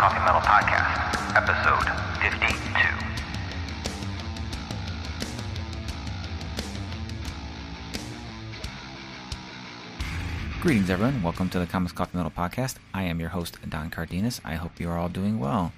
Coffee Metal Podcast, episode 52. Greetings, everyone. Welcome to the Comics Coffee Metal Podcast. I am your host, Don Cardenas. I hope you are all doing well.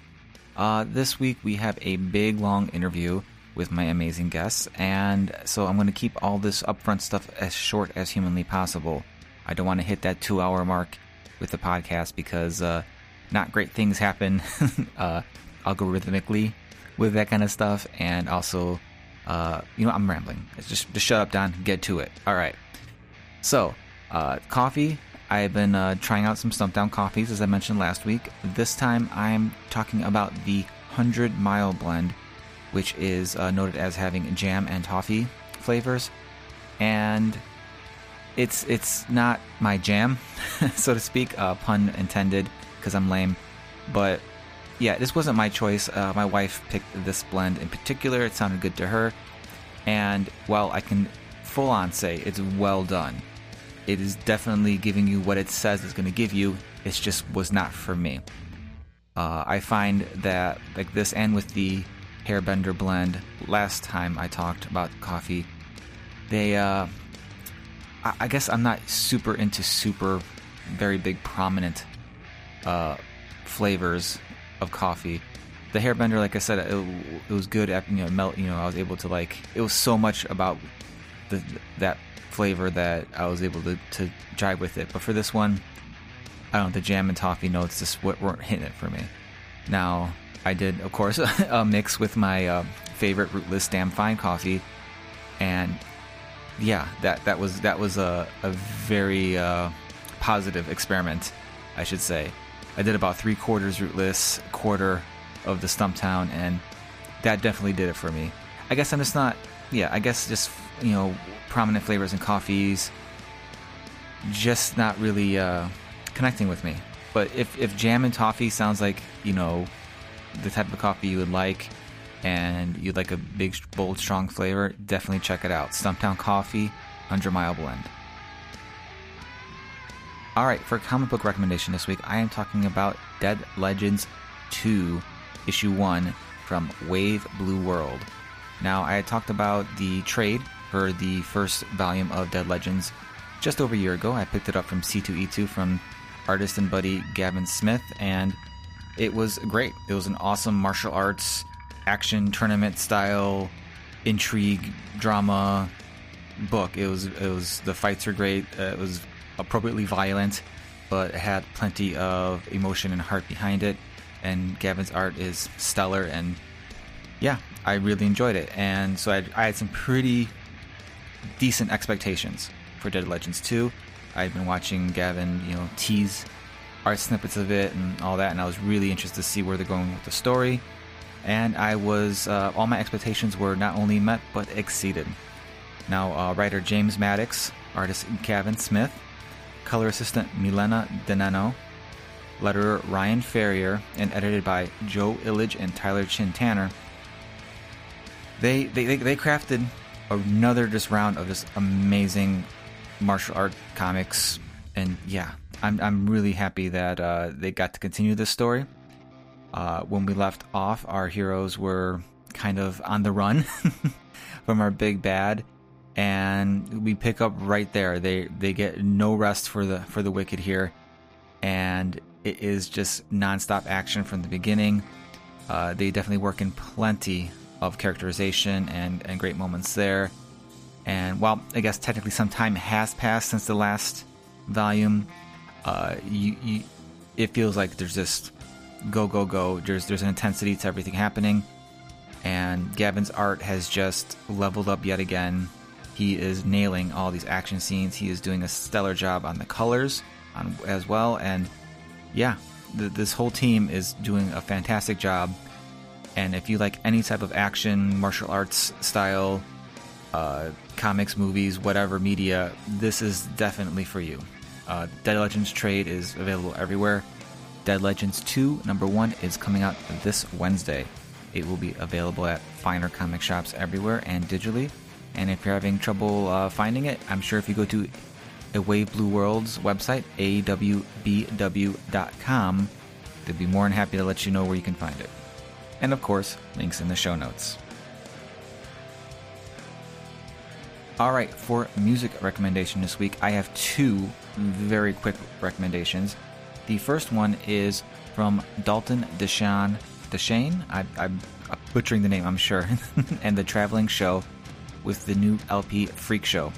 Uh, this week, we have a big, long interview with my amazing guests, and so I'm going to keep all this upfront stuff as short as humanly possible. I don't want to hit that two hour mark with the podcast because uh, not great things happen uh, algorithmically with that kind of stuff, and also, uh, you know, I'm rambling. It's just, just shut up, Don. Get to it. All right. So, uh, coffee. I've been uh, trying out some Stumptown coffees, as I mentioned last week. This time I'm talking about the 100 Mile Blend, which is uh, noted as having jam and toffee flavors. And it's it's not my jam, so to speak, uh, pun intended, because I'm lame. But yeah, this wasn't my choice. Uh, my wife picked this blend in particular. It sounded good to her. And while I can full on say it's well done, it is definitely giving you what it says it's going to give you. It just was not for me. Uh, I find that like this and with the Hairbender blend last time I talked about coffee, they uh, I, I guess I'm not super into super very big prominent uh, flavors of coffee. The Hairbender, like I said, it, it was good at you know melt. You know, I was able to like it was so much about the that flavor that I was able to, to jive with it. But for this one, I don't know, the jam and toffee notes just weren't hitting it for me. Now, I did, of course, a mix with my uh, favorite rootless damn fine coffee, and yeah, that that was that was a, a very uh, positive experiment, I should say. I did about three quarters rootless, quarter of the Stumptown, and that definitely did it for me. I guess I'm just not, yeah, I guess just you know prominent flavors and coffees just not really uh, connecting with me. But if, if jam and toffee sounds like, you know, the type of coffee you would like and you'd like a big, bold, strong flavor, definitely check it out. Stumptown Coffee, 100 Mile Blend. All right, for a comic book recommendation this week, I am talking about Dead Legends 2, Issue 1 from Wave Blue World. Now, I talked about the trade for the first volume of Dead Legends just over a year ago. I picked it up from C2E2 from artist and buddy Gavin Smith, and it was great. It was an awesome martial arts action tournament style intrigue drama book. It was it was the fights are great. Uh, it was appropriately violent, but had plenty of emotion and heart behind it. And Gavin's art is stellar, and yeah, I really enjoyed it. And so I, I had some pretty decent expectations for Dead Legends 2. I've been watching Gavin, you know, tease art snippets of it and all that, and I was really interested to see where they're going with the story. And I was, uh, all my expectations were not only met but exceeded. Now, uh, writer James Maddox, artist Gavin Smith, color assistant Milena Deneno, letterer Ryan Ferrier, and edited by Joe Illidge and Tyler Chin Tanner. They, they, they, they crafted another just round of just amazing martial art comics, and yeah, I'm I'm really happy that uh, they got to continue this story. Uh, when we left off, our heroes were kind of on the run from our big bad, and we pick up right there. They they get no rest for the for the wicked here, and it is just nonstop action from the beginning. Uh, they definitely work in plenty of characterization and, and great moments there. And while I guess technically some time has passed since the last volume, uh, you, you, it feels like there's just go go go. There's there's an intensity to everything happening, and Gavin's art has just leveled up yet again. He is nailing all these action scenes. He is doing a stellar job on the colors on, as well, and yeah, the, this whole team is doing a fantastic job and if you like any type of action, martial arts style, uh, comics, movies, whatever media, this is definitely for you. Uh, Dead Legends Trade is available everywhere. Dead Legends 2, number 1, is coming out this Wednesday. It will be available at finer comic shops everywhere and digitally. And if you're having trouble uh, finding it, I'm sure if you go to a Wave Blue World's website, awbw.com, they'd be more than happy to let you know where you can find it. And of course, links in the show notes. All right, for music recommendation this week, I have two very quick recommendations. The first one is from Dalton Deshawn. Deschain? I, I'm butchering the name, I'm sure. and the Traveling Show with the new LP Freak Show.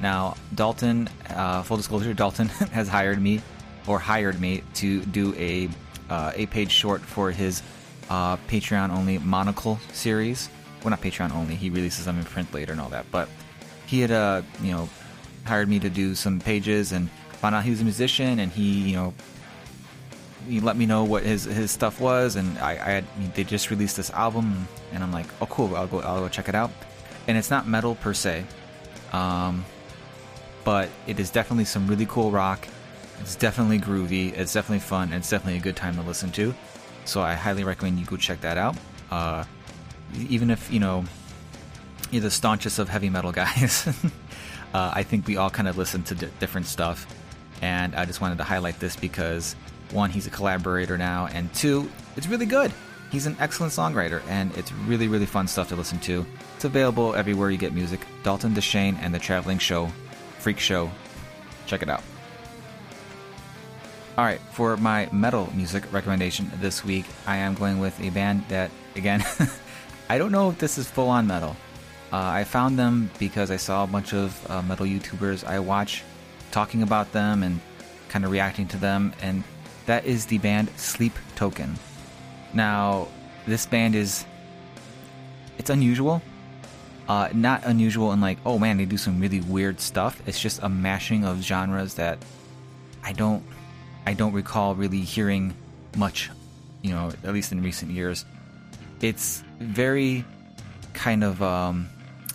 Now, Dalton, uh, full disclosure, Dalton has hired me or hired me to do a uh, eight page short for his uh, Patreon only Monocle series. Well, not Patreon only. He releases them in print later and all that. But he had, uh, you know, hired me to do some pages and found out he was a musician and he, you know, he let me know what his his stuff was and I, I had, they just released this album and I'm like, oh cool, I'll go I'll go check it out. And it's not metal per se, um, but it is definitely some really cool rock. It's definitely groovy. It's definitely fun. And it's definitely a good time to listen to. So I highly recommend you go check that out. Uh, even if you know you're the staunchest of heavy metal guys, uh, I think we all kind of listen to d- different stuff, and I just wanted to highlight this because one, he's a collaborator now, and two, it's really good. He's an excellent songwriter, and it's really, really fun stuff to listen to. It's available everywhere you get music. Dalton Deschain and the Traveling Show, Freak Show. Check it out. All right, for my metal music recommendation this week, I am going with a band that, again, I don't know if this is full on metal. Uh, I found them because I saw a bunch of uh, metal YouTubers I watch talking about them and kind of reacting to them, and that is the band Sleep Token. Now, this band is it's unusual. Uh, not unusual in like, oh man, they do some really weird stuff. It's just a mashing of genres that I don't I don't recall really hearing much, you know, at least in recent years. It's very kind of um,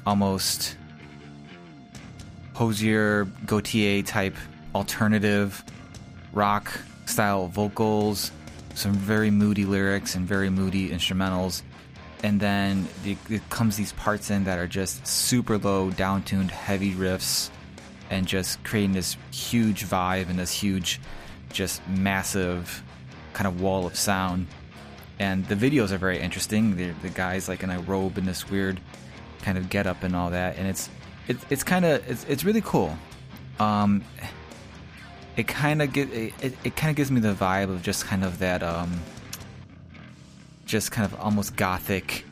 almost Hozier, Gotye type alternative rock style vocals, some very moody lyrics and very moody instrumentals. And then it, it comes these parts in that are just super low, down tuned, heavy riffs, and just creating this huge vibe and this huge, just massive kind of wall of sound. And the videos are very interesting. The, the guy's like in a robe in this weird kind of get up and all that, and it's it, it's kind of it's, it's really cool. Um, it kind of get it, it kind of gives me the vibe of just kind of that um just kind of almost gothic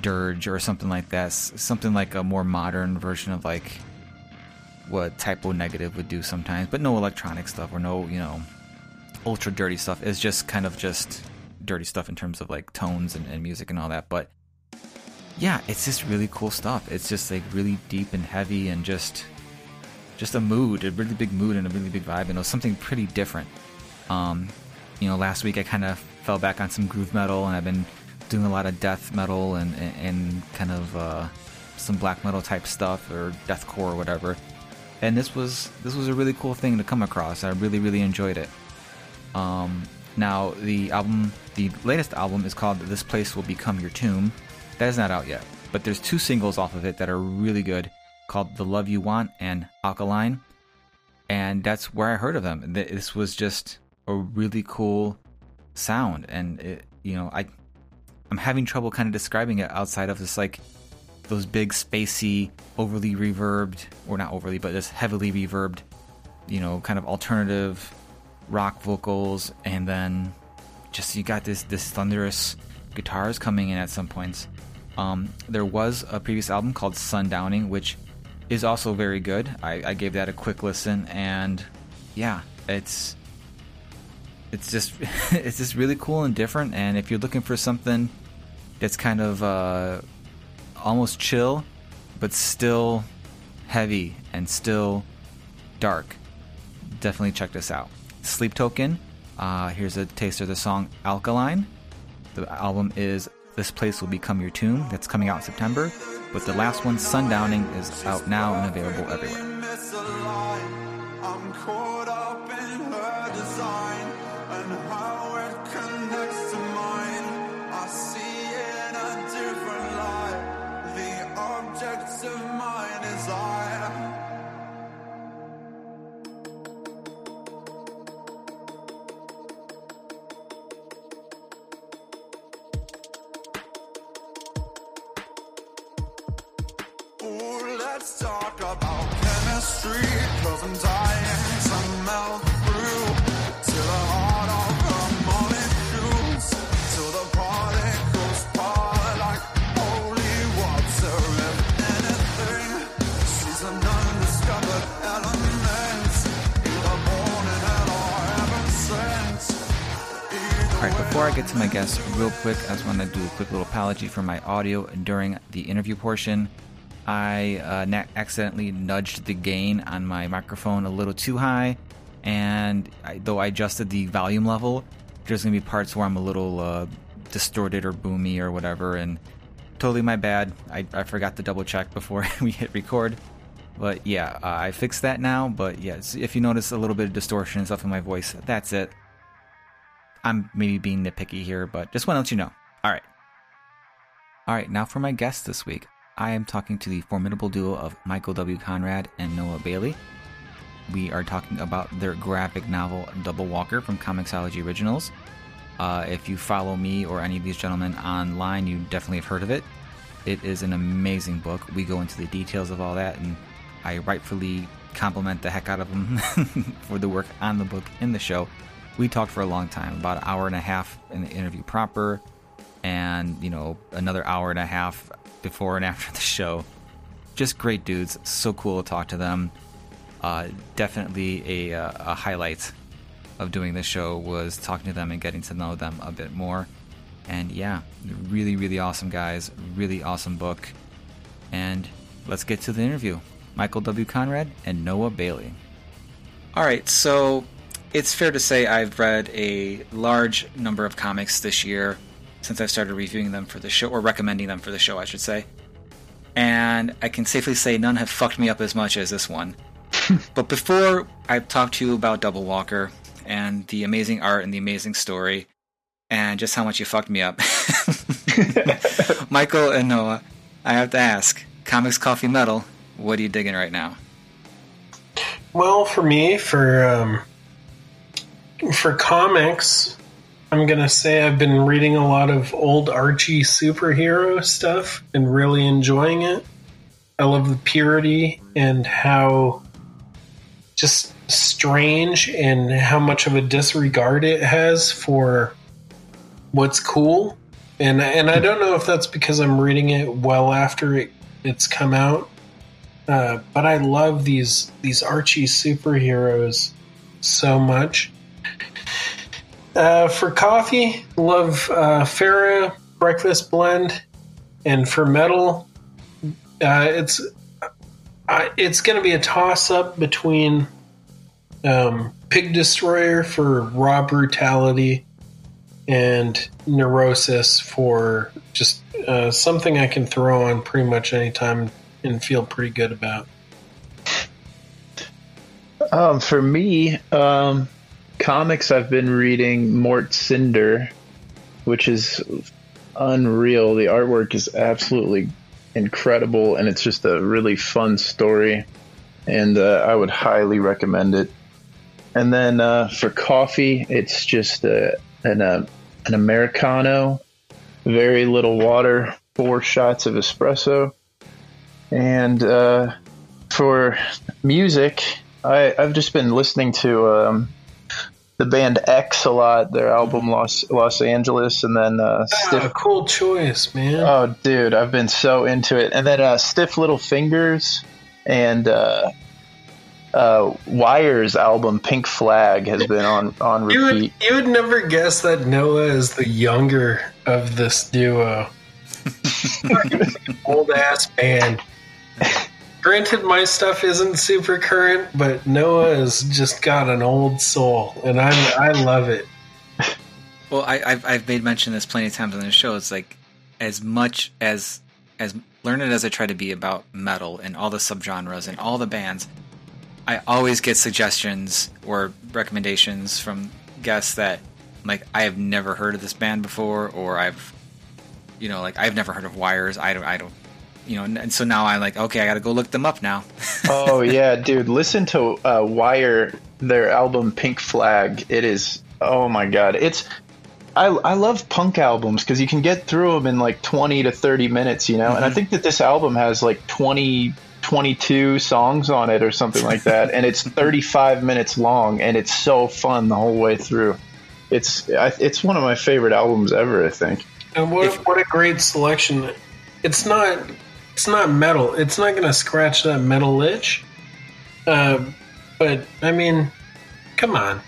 dirge or something like that. Something like a more modern version of like what Type O Negative would do sometimes but no electronic stuff or no you know ultra dirty stuff. It's just kind of just dirty stuff in terms of like tones and, and music and all that but yeah it's just really cool stuff. It's just like really deep and heavy and just just a mood, a really big mood and a really big vibe, and it was something pretty different. Um, you know, last week I kind of fell back on some groove metal, and I've been doing a lot of death metal and and, and kind of uh, some black metal type stuff or deathcore or whatever. And this was this was a really cool thing to come across. I really really enjoyed it. Um, now the album, the latest album is called "This Place Will Become Your Tomb." That is not out yet, but there's two singles off of it that are really good called The Love You Want and Alkaline. And that's where I heard of them. This was just a really cool sound. And, it, you know, I, I'm having trouble kind of describing it outside of this, like, those big, spacey, overly reverbed, or not overly, but just heavily reverbed, you know, kind of alternative rock vocals. And then just you got this, this thunderous guitars coming in at some points. Um, there was a previous album called Sundowning, which is also very good. I, I gave that a quick listen, and yeah, it's it's just it's just really cool and different. And if you're looking for something that's kind of uh, almost chill, but still heavy and still dark, definitely check this out. Sleep Token. Uh, here's a taste of the song Alkaline. The album is This Place Will Become Your Tomb. That's coming out in September but the last one, Sundowning, is out now and available everywhere. I'm caught up in her design and before I get to my guests, real quick, I just want to do a quick little apology for my audio during the interview portion. I uh, na- accidentally nudged the gain on my microphone a little too high, and I, though I adjusted the volume level, there's to be parts where I'm a little uh, distorted or boomy or whatever, and totally my bad. I, I forgot to double check before we hit record. But yeah, uh, I fixed that now. But yes, if you notice a little bit of distortion and stuff in my voice, that's it. I'm maybe being nitpicky here, but just want to let you know. All right. All right, now for my guest this week. I am talking to the formidable duo of Michael W. Conrad and Noah Bailey. We are talking about their graphic novel Double Walker from Comixology Originals. Uh, if you follow me or any of these gentlemen online, you definitely have heard of it. It is an amazing book. We go into the details of all that, and I rightfully compliment the heck out of them for the work on the book in the show. We talked for a long time, about an hour and a half in the interview proper, and you know another hour and a half before and after the show. Just great dudes, so cool to talk to them. Uh, definitely a, uh, a highlight of doing this show was talking to them and getting to know them a bit more. And yeah, really, really awesome guys, really awesome book. And let's get to the interview. Michael W. Conrad and Noah Bailey. All right, so it's fair to say I've read a large number of comics this year since I've started reviewing them for the show, or recommending them for the show, I should say. And I can safely say none have fucked me up as much as this one. but before I talk to you about Double Walker and the amazing art and the amazing story, and just how much you fucked me up, Michael and Noah, I have to ask Comics Coffee Metal, what are you digging right now? Well, for me, for um, for comics, I'm gonna say I've been reading a lot of old Archie superhero stuff and really enjoying it. I love the purity and how just strange and how much of a disregard it has for what's cool. And and I don't know if that's because I'm reading it well after it, it's come out. Uh, but I love these these Archie superheroes so much. Uh, for coffee, love uh, Farah breakfast blend, and for metal, uh, it's uh, it's going to be a toss up between um, Pig Destroyer for raw brutality and Neurosis for just uh, something I can throw on pretty much anytime and feel pretty good about. Um, for me, um, comics I've been reading Mort Cinder, which is unreal. The artwork is absolutely incredible, and it's just a really fun story. And uh, I would highly recommend it. And then uh, for coffee, it's just uh, an uh, an americano, very little water, four shots of espresso. And uh, for music, I, I've just been listening to um, the band X a lot. Their album Los Los Angeles, and then uh, Stiff. Ah, cool choice, man. Oh, dude, I've been so into it. And then uh, Stiff Little Fingers and uh, uh, Wire's album Pink Flag has been on on you would repeat. you would never guess that Noah is the younger of this duo. Old ass band. Granted, my stuff isn't super current, but Noah has just got an old soul, and I I love it. Well, I, I've I've made mention this plenty of times on the show. It's like as much as as learned as I try to be about metal and all the subgenres and all the bands, I always get suggestions or recommendations from guests that like I have never heard of this band before, or I've you know like I've never heard of Wires. I don't I don't you know, and, and so now I'm like okay, I got to go look them up now. oh yeah, dude! Listen to uh, Wire, their album Pink Flag. It is oh my god, it's. I, I love punk albums because you can get through them in like 20 to 30 minutes, you know? And I think that this album has like 20 22 songs on it or something like that, and it's 35 minutes long, and it's so fun the whole way through. It's I, it's one of my favorite albums ever. I think. And what what a great selection! It's not it's not metal. It's not going to scratch that metal itch. Uh, but I mean, come on.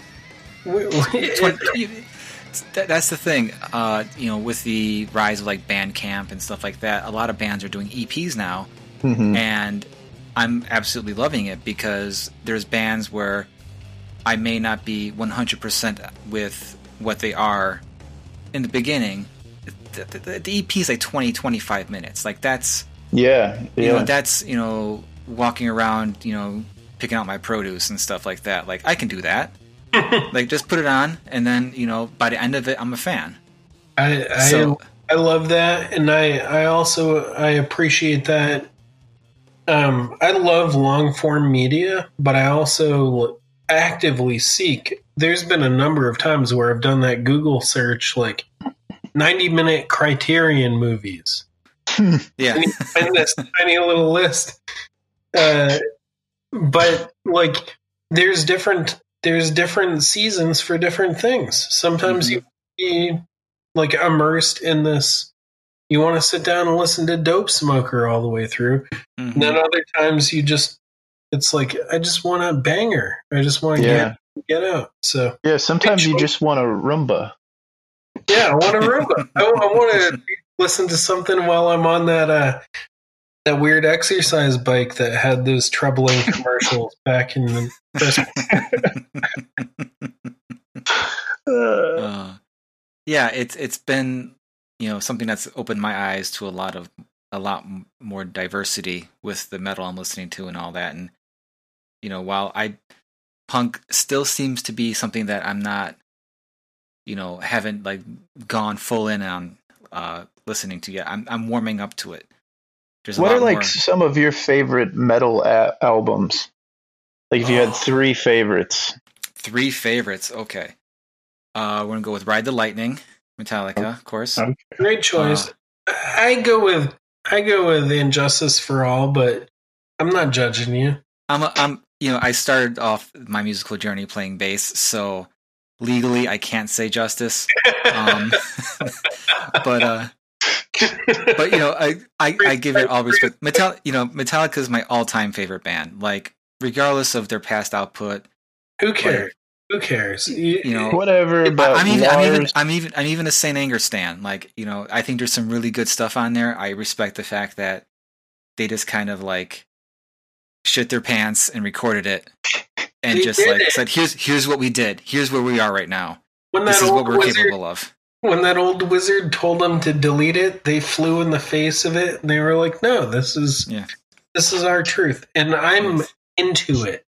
We- we- It's what- that's the thing. Uh, you know, with the rise of like Bandcamp and stuff like that, a lot of bands are doing EPs now, Mhm. and I'm absolutely loving it because there's bands where I may not be 100% with what they are in the beginning. The, the, the EP is like 20, 25 minutes. Like that's Yeah, you know that's you know walking around you know picking out my produce and stuff like that like i can do that like just put it on and then you know by the end of it i'm a fan I I, So- I love that, and I I also I appreciate that. Um, I love long form media, but I also actively seek. There's been a number of times where I've done that Google search, like ninety minute Criterion movies. Yeah and you find this tiny little list. Uh, but like, there's different there's different seasons for different things. Sometimes you be like immersed in this. You want to sit down and listen to Dopesmoker all the way through. Mhm. And then other times you just, it's like I just want a banger. I just want to yeah, get get out. So yeah. Sometimes you just want a Roomba. yeah, I want a Roomba. I, I want to listen to something while I'm on that uh, that weird exercise bike that had those troubling commercials back in the first. Uh, yeah it's it's been you know something that's opened my eyes to a lot of a lot more diversity with the metal i'm listening to and all that and you know while i punk still seems to be something that i'm not you know haven't like gone full in on uh listening to yet i'm i'm warming up to it there's What are like more some of your favorite metal a- albums? Like if you Oh. had three favorites. three favorites okay uh we're gonna go with ride the lightning metallica of course Great choice. I go with I go with And Justice for All, but I'm not judging you. I'm, a, I'm, you know, I started off my musical journey playing bass, so legally I can't say justice. Um, but, uh, but you know, I, I, I give it all respect. Metal, you know, Metallica is my all-time favorite band. Like, regardless of their past output, Who cares? Who cares? You, you know, Whatever about I, I'm even, I'm even, I'm even, I'm even a Saint Anger stan. Like, you know, I think there's some really good stuff on there. I respect the fact that they just kind of like shit their pants and recorded it, and They just like it. said, "Here's, here's what we did. Here's where we are right now. when This is what we're wizard, capable of." When that old wizard told them to delete it, they flew in the face of it, and they were like, "No, this is Yeah. this is our truth," and I'm Yes. into it.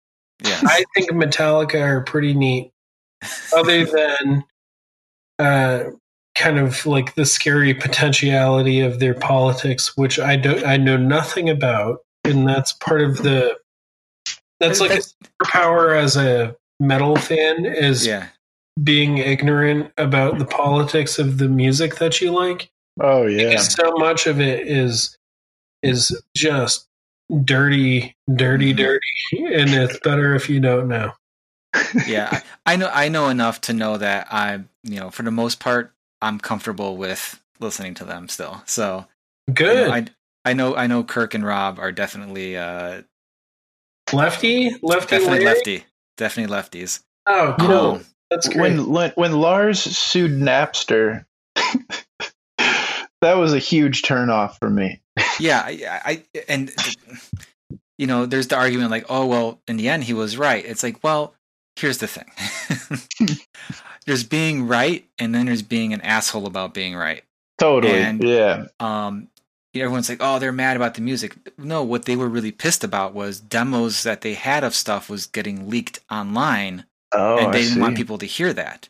Yeah, I think Metallica are pretty neat, other than uh, kind of like the scary potentiality of their politics, which I don't, I know nothing about, and that's part of the. That's like a superpower as a metal fan is yeah, being ignorant about the politics of the music that you like. Oh yeah. Because so much of it is is just dirty, dirty, Mhm. dirty, and it's better if you don't know. yeah. I, I know, I know enough to know that I, you know, for the most part, I'm comfortable with listening to them still. So you know, Good. I, I know, I know, Kirk and Rob are definitely, uh, lefty, lefty, definitely Larry? lefty, definitely lefties. Oh, cool. You know, That's great. when when Lars sued Napster, that was a huge turnoff for me. yeah I, I and you know there's the argument like oh well in the end he was right it's like well here's the thing there's being right and then there's being an asshole about being right Totally. And- yeah. um everyone's like oh they're mad about the music no what they were really pissed about was demos that they had of stuff was getting leaked online Oh, and I they didn't see. want people to hear that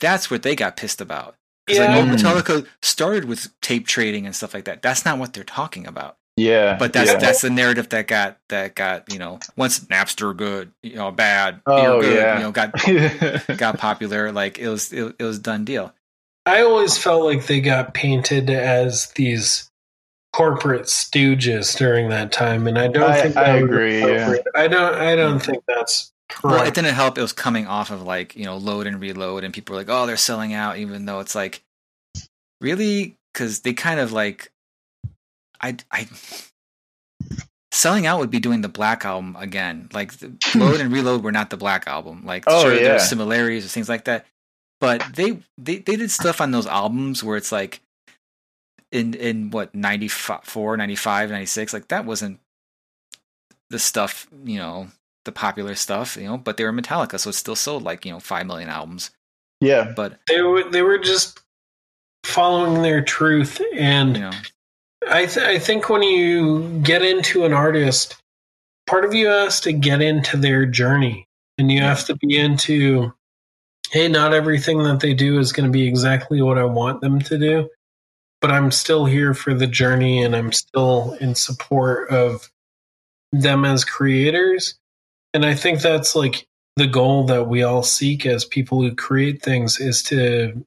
that's what they got pissed about because Yeah. like, oh, Mm. Metallica started with tape trading and stuff like that. That's not what they're talking about Yeah. but that's yeah. that's the narrative that got that got you know once Napster good you know bad Oh, you're good yeah. you know got got popular like it was it, it was done deal I always felt like they got painted as these corporate stooges during that time, and I don't I- think I agree, yeah. I don't. I don't think that's correct. Well, it didn't help. It was coming off of like you know load and reload, and people were like, "Oh, they're selling out," even though it's like, really, because they kind of like, I, I, selling out would be doing the Black album again. Like the load and reload were not the Black album. Like, Oh, sure, yeah. there's similarities or things like that, but they they they did stuff on those albums where it's like. In in what 94, 95, 96, like that wasn't the stuff you know the popular stuff, you know, but they were Metallica, so it still sold like, you know, 5 million albums. Yeah. But, they were they were just following their truth, and you know, I th- I think when you get into an artist, part of you has to get into their journey, and you have to be into. Hey, not everything that they do is going to be exactly what I want them to do, but I'm still here for the journey, and I'm still in support of them as creators. And I think that's like the goal that we all seek as people who create things is to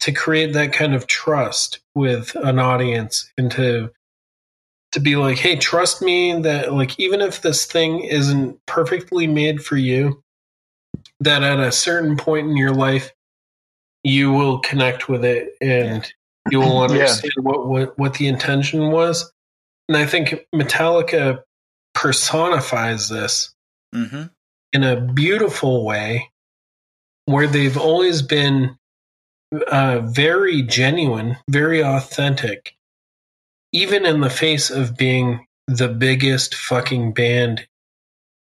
to create that kind of trust with an audience and to to be like hey trust me that like even if this thing isn't perfectly made for you that at a certain point in your life you will connect with it and you will Yeah. understand what, what what the intention was and i think metallica personifies this hmm in a beautiful way where they've always been uh, very genuine, very authentic, even in the face of being the biggest fucking band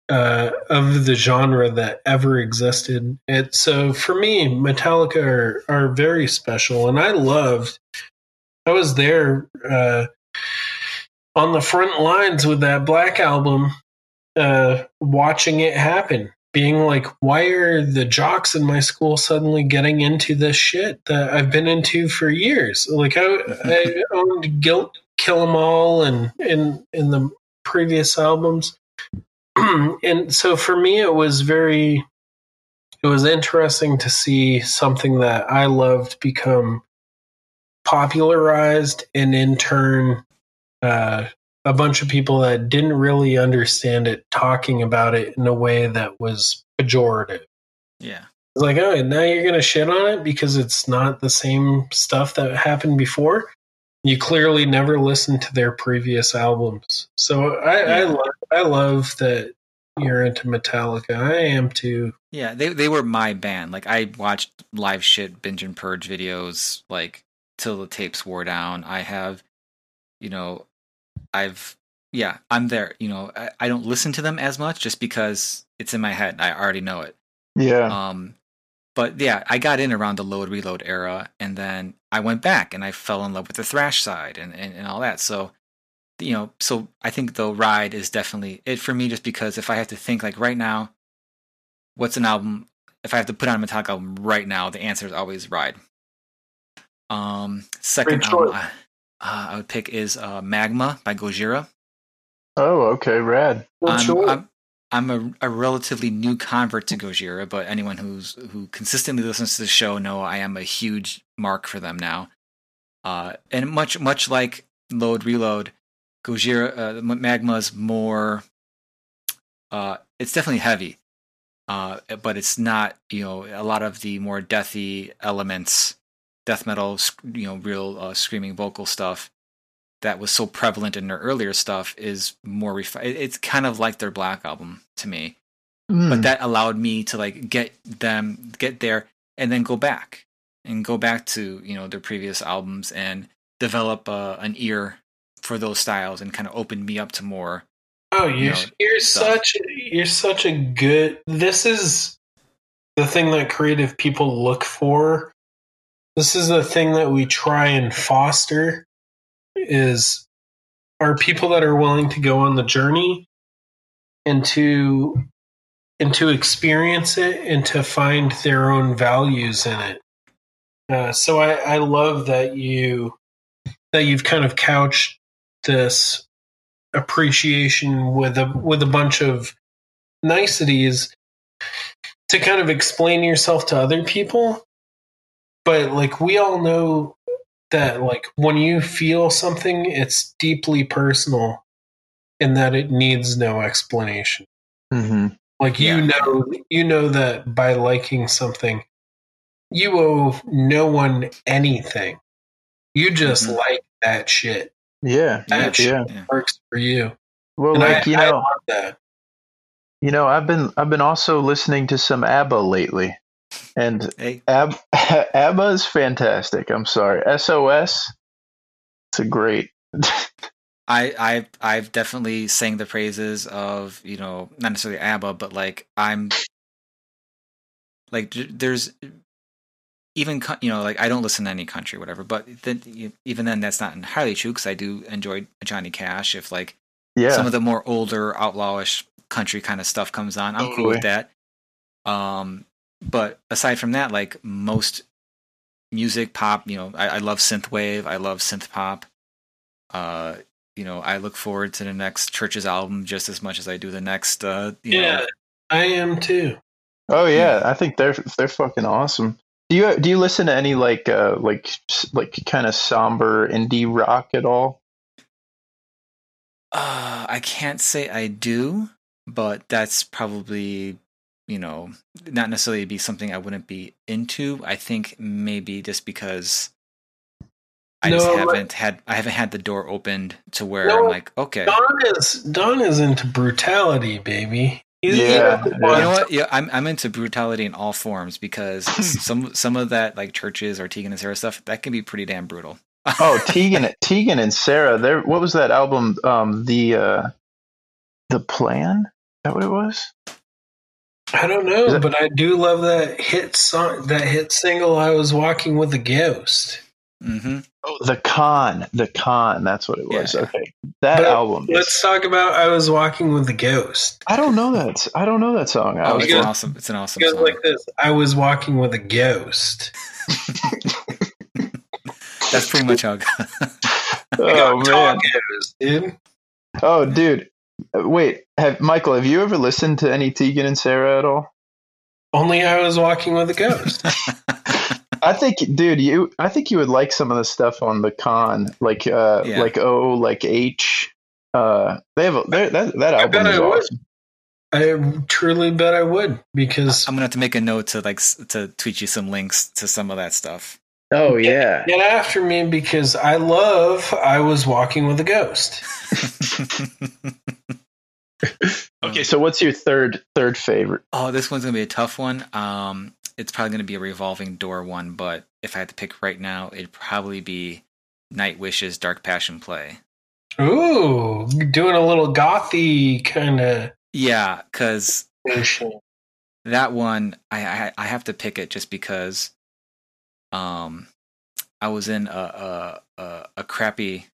uh, of the genre that ever existed. It, so for me, Metallica are, are very special, and I loved. I was there uh, on the front lines with that Black album uh, watching it happen, being like, why are the jocks in my school suddenly getting into this shit that I've been into for years? Like I, I owned Guilt, Kill 'Em All, and in in the previous albums, and so for me, it was very, it was interesting to see something that I loved become popularized, and in turn. Uh, a bunch of people that didn't really understand it talking about it in a way that was pejorative. yeah. It's like, oh, now you're going to shit on it because it's not the same stuff that happened before. You clearly never listened to their previous albums. So I, I, love, I love that you're into Metallica. I am too. Yeah, they they were my band. Like I watched live shit binge and purge videos like till the tapes wore down. I have you know, I've yeah, I'm there. You know, I, I don't listen to them as much just because it's in my head. I already know it. Yeah. Um, but yeah, I got in around the load reload era, and then I went back and I fell in love with the thrash side and, and, and all that. So, you know, so I think the ride is definitely it for me, just because if I have to think like right now, what's an album? If I have to put on a Metallica album right now, the answer is always Ride. Um, second album. I, uh, I would pick is uh, Magma by Gojira. oh, okay. Rad. Well, I'm, sure. I'm, I'm a, a relatively new convert to Gojira, but anyone who's who consistently listens to the show know I am a huge mark for them now. Uh, and much much like Load Reload, Gojira uh, Magma's more. Uh, it's definitely heavy, uh, but it's not you know a lot of the more deathy elements, death metal, you know, real uh, screaming vocal stuff that was so prevalent in their earlier stuff is more refined. It's kind of like their Black album to me, Hmm. but that allowed me to like get them get there and then go back and go back to you know their previous albums and develop uh, an ear for those styles and kind of open me up to more. Oh, you you're know, you're such you're such a good. This is the thing that creative people look for. This is the thing that we try and foster. Is are people that are willing to go on the journey and to and to experience it and to find their own values in it. Uh, so I, I love that you that you've kind of couched this appreciation with a with a bunch of niceties to kind of explain yourself to other people but like we all know that like when you feel something, it's deeply personal, in that it needs no explanation. hmm Like you Yeah. know, you know that by liking something, you owe no one anything. You just Mhm. like that shit. Yeah, That yeah. shit works for you. Well, And like I, you I know, love that. you know, I've been I've been also listening to some ABBA lately, and Hey, Ab- ABBA is fantastic. I'm sorry, SOS. It's a great. I I I've definitely sang the praises of you know not necessarily ABBA, but like I'm like there's even you know like I don't listen to any country whatever, but then even then that's not entirely true because I do enjoy Johnny Cash. If like yeah, some of the more older outlawish country kind of stuff comes on, I'm cool with that. Um, but aside from that, like most music, pop, you know, I, I love synthwave, I love synth pop. Uh, you know, I look forward to the next Chvrches album just as much as I do the next. Uh, you Yeah, know, I am too. Oh yeah, I think they're they're fucking awesome. Do you do you listen to any like uh like like kind of somber indie rock at all? uh, I can't say I do, but that's probably you know not necessarily be something I wouldn't be into. I think maybe just because. I just No, but- haven't had I haven't had the door opened to where No, I'm like, okay. Don is Don is into brutality, baby. He's, Yeah, he yeah. You know what? Yeah, I'm I'm into brutality in all forms because some some of that like Chvrches or Tegan and Sara stuff that can be pretty damn brutal. Oh, Tegan Tegan and Sara. There. What was that album? Um, the uh, the plan. Is that what it was? I don't know, it- but I do love that hit song, that hit single. I was walking with a ghost. Mm-hmm. Oh, the con. The con. That's what it was. Yeah. Okay, that But album. Let's is- talk about I was walking with a ghost. I don't know that. I don't know that song. I Oh, was it's goes- an awesome. It's an awesome It goes song. like this: I was walking with a ghost. That's pretty much how. It goes. oh man. ghost, dude. Oh, dude. Uh, Wait, have Michael? Have you ever listened to any Tegan and Sara at all? Only I was walking with a ghost. I think, dude, you. I think you would like some of the stuff on the con, like, uh, Yeah. like O, like H. Uh, they have a, they're- that that I album bet is I would. awesome. I truly bet I would because I'm gonna have to make a note to like to tweet you some links to some of that stuff. Oh yeah. get after me because I love I was walking with a ghost. Okay, so what's your third third favorite? Oh, this one's gonna be a tough one. Um, it's probably gonna be a revolving door one, but if I had to pick right now, it'd probably be Nightwish's Dark Passion Play. Ooh, doing a little gothy kind of Yeah, because that one I, I I have to pick it just because um I was in a a a, a crappy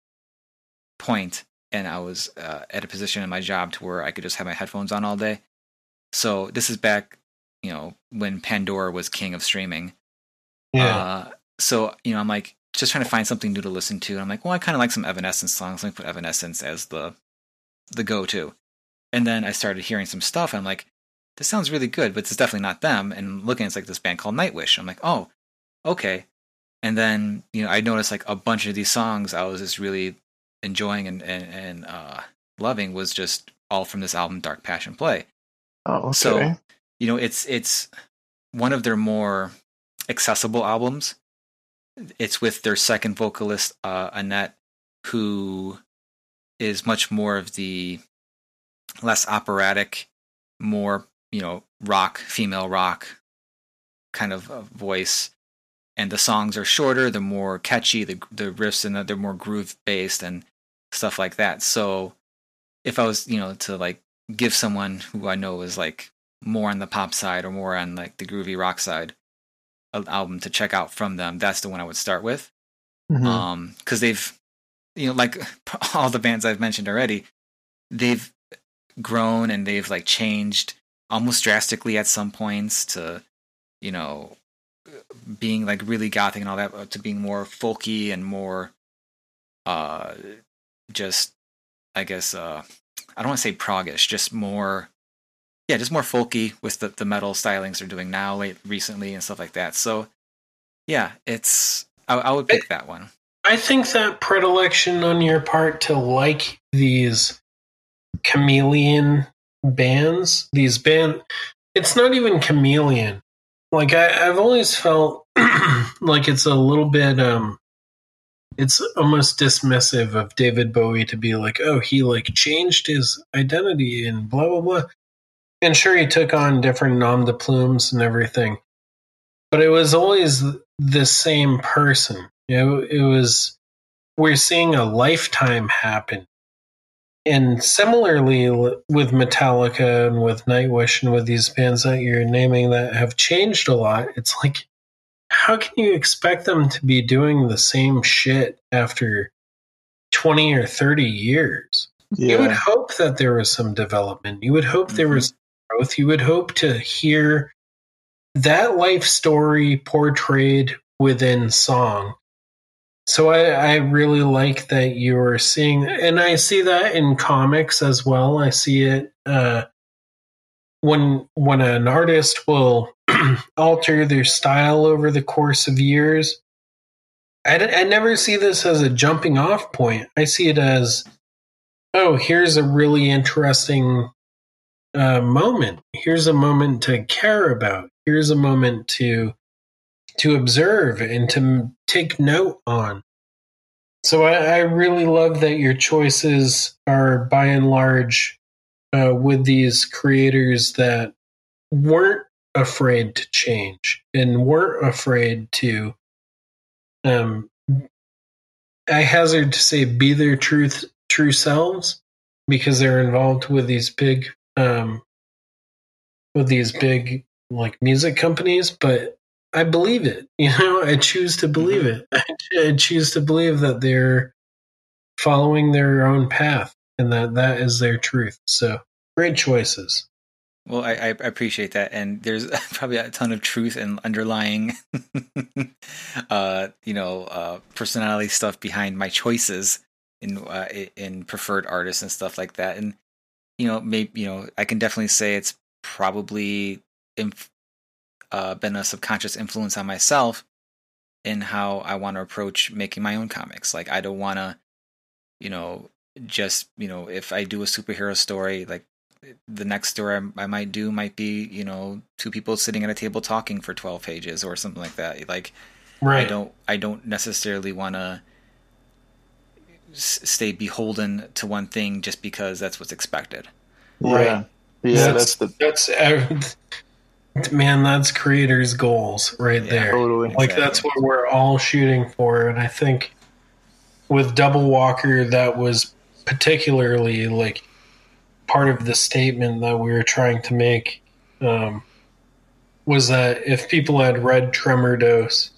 point and I was uh, at a position in my job to where I could just have my headphones on all day. So this is back, you know, when Pandora was king of streaming. Yeah. Uh, so you know, I'm like just trying to find something new to listen to. And I'm like, well, I kind of like some Evanescence songs. Let me put Evanescence as the the go to. And then I started hearing some stuff. And I'm like, this sounds really good, but it's definitely not them. And looking, it's like this band called Nightwish. I'm like, oh, okay. And then you know, I noticed like a bunch of these songs I was just really enjoying and and, and uh, loving was just all from this album, Dark Passion Play Oh, okay. So, you know it's it's one of their more accessible albums it's with their second vocalist uh Anette who is much more of the less operatic more you know rock female rock kind of uh, voice and the songs are shorter they're more catchy the the riffs and they're more groove based and stuff like that so if i was you know to like give someone who i know is like more on the pop side or more on like the groovy rock side an album to check out from them that's the one i would start with Mhm. um because they've you know like all the bands i've mentioned already they've grown and they've like changed almost drastically at some points to you know being like really gothic and all that uh, to being more folky and more uh just i guess uh i don't want to say proggish just more yeah just more folky with the, the metal stylings they're doing now late recently and stuff like that so yeah it's i, I would pick that one I think that predilection on your part to like these chameleon bands, these band, it's not even chameleon. Like I, I've always felt like it's a little bit, um, it's almost dismissive of David Bowie to be like, oh, he like changed his identity and blah blah blah. And sure, he took on different nom de plumes and everything, but it was always the same person. You know, it was we're seeing a lifetime happen. And similarly with Metallica and with Nightwish and with these bands that you're naming that have changed a lot, it's like, how can you expect them to be doing the same shit after 20 or 30 years? You would hope that there was some development. You would hope there mm-hmm. was growth. You would hope to hear that life story portrayed within song. So I, I really like that you're seeing, and I see that in comics as well. I see it uh, when when an artist will alter their style over the course of years. I, d- I never see this as a jumping off point. I see it as, oh, here's a really interesting uh, moment. Here's a moment to care about. Here's a moment to to observe and to take note on. So I, I really love that your choices are by and large uh, with these creators that weren't afraid to change and weren't afraid to um I hazard to say be their truth true selves because they're involved with these big um with these big like music companies, but I believe it. You know, I choose to believe it. I, I choose to believe that they're following their own path and that that is their truth. So great choices. Well, I, I appreciate that, and there's probably a ton of truth and underlying, uh, you know, uh, personality stuff behind my choices in uh, in preferred artists and stuff like that. And you know, maybe you know, I can definitely say it's probably inf- uh, been a subconscious influence on myself in how I want to approach making my own comics. Like, I don't want to, you know, just you know, if I do a superhero story, like the next story I, I might do might be you know two people sitting at a table talking for 12 pages or something like that like right. i don't i don't necessarily want to s- stay beholden to one thing just because that's what's expected Right. Yeah, that's, the that's uh, man. That's creators' goals right Yeah. there. totally. Like Exactly. that's what we're all shooting for, and I think with Double Walker, that was particularly like part of the statement that we were trying to make. Um, was that if people had read Tremor Dose,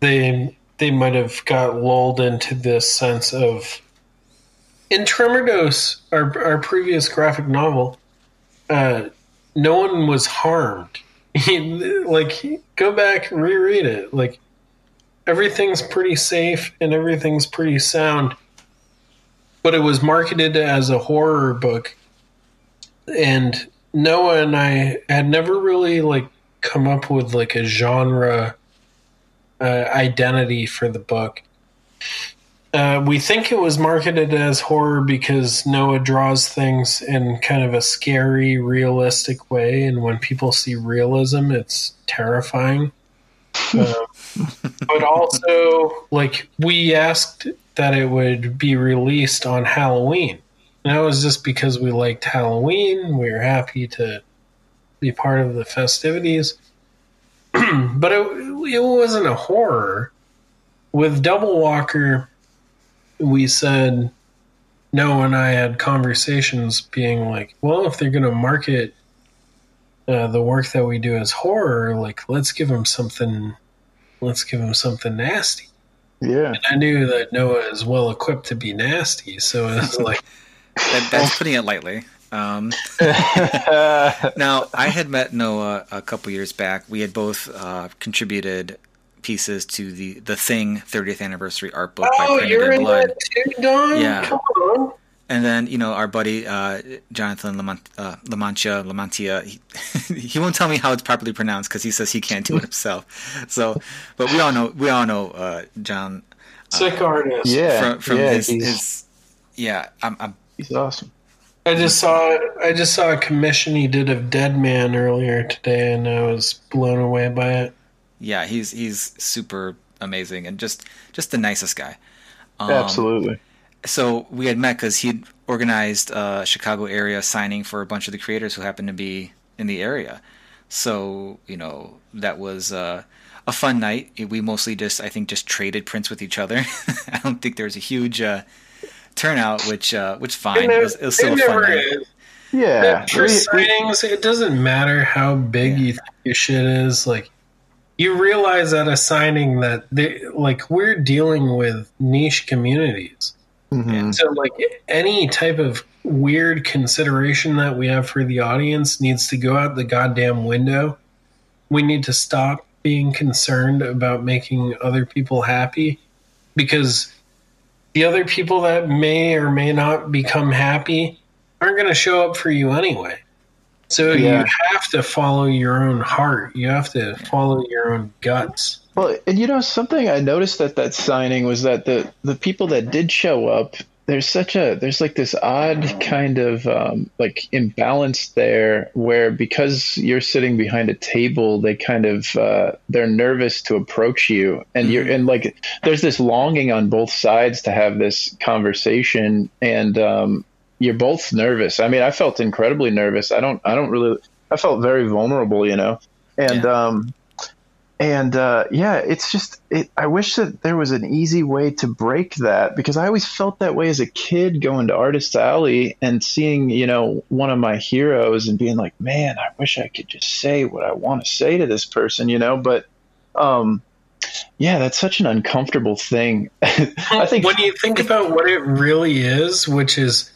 they they might have got lulled into this sense of in Tremor Dose, our our previous graphic novel, uh, no one was harmed. like go back and reread it. Like everything's pretty safe and everything's pretty sound. But it was marketed as a horror book, and Noah and I had never really like come up with like a genre uh, identity for the book. Uh, we think it was marketed as horror because Noah draws things in kind of a scary, realistic way, and when people see realism, it's terrifying. Uh, but also, like, we asked that it would be released on Halloween. And that was just because we liked Halloween. We were happy to be part of the festivities. but it, it wasn't a horror. With Double Walker, we said no and i had conversations being like well if they're going to market uh, the work that we do as horror like let's give them something let's give them something nasty. Yeah. And I knew that noah is well equipped to be nasty so it was like that, that's putting it lightly. Um, now i had met noah a couple years back. We had both uh, contributed pieces to the the thing 30th anniversary art book by oh Printed you're in blood that too don Yeah. come on And then you know our buddy uh, Jonathan Lamont, uh, Lamantia Lamantia. He, he won't tell me how it's properly pronounced because he says he can't do it himself. So, but we all know we all know uh, John Sick artist. Yeah, from, from yeah, his, he's, his yeah I'm, I'm he's awesome. I just saw I just saw a commission he did of Dead Man earlier today, and I was blown away by it. Yeah he's he's super amazing and just just the nicest guy um, Absolutely. so we had met because he'd organized a Chicago area signing for a bunch of the creators who happened to be in the area. So you know that was uh, a fun night. We mostly just I think just traded prints with each other. I don't think there was a huge uh, turnout, which uh, which fine. It was, it was still it a fun never night. is. Yeah. For we- we- signings, it doesn't matter how big Yeah. you think your shit is. Like, you realize at a signing that they like we're dealing with niche communities. mhm. So, like, any type of weird consideration that we have for the audience needs to go out the goddamn window. We need to stop being concerned about making other people happy because the other people that may or may not become happy aren't going to show up for you anyway. So Yeah. you have to follow your own heart. You have to follow your own guts. Well, and you know something I noticed at that signing was that the the people that did show up, there's such a there's like this odd kind of um, like imbalance there, where because you're sitting behind a table, they kind of uh, they're nervous to approach you, and you're and like there's this longing on both sides to have this conversation, and um, you're both nervous. I mean, I felt incredibly nervous. I don't I don't really I felt very vulnerable, you know, and Yeah. um and uh, yeah, it's just it, I wish that there was an easy way to break that because I always felt that way as a kid going to Artist Alley and seeing you know one of my heroes and being like, man, I wish I could just say what I want to say to this person, you know. But um, yeah, that's such an uncomfortable thing. I think when you think about what it really is, which is,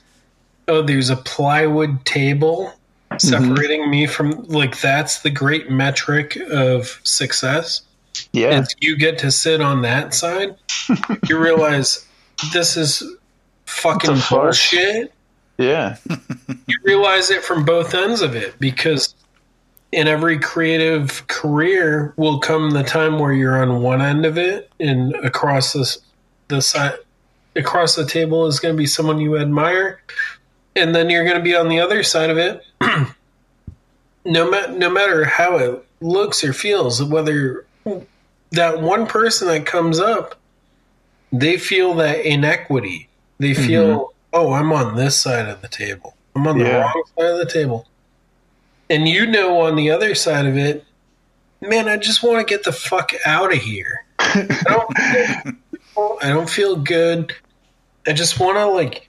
oh, there's a plywood table mm-hmm. separating me from, like, that's the great metric of success. yeah, And you get to sit on that side, you realize this is fucking It's a farce. bullshit. yeah, You realize it from both ends of it because in every creative career will come the time where you're on one end of it and across this the side across the table is going to be someone you admire and then you're going to be on the other side of it. No ma- no matter how it looks or feels whether that one person that comes up they feel that inequity. They mm-hmm. feel oh i'm on this side of the table. I'm on the Yeah. wrong side of the table. And you know on the other side of it man i just want to get the fuck out of here. I don't, I don't feel good. I just want to like,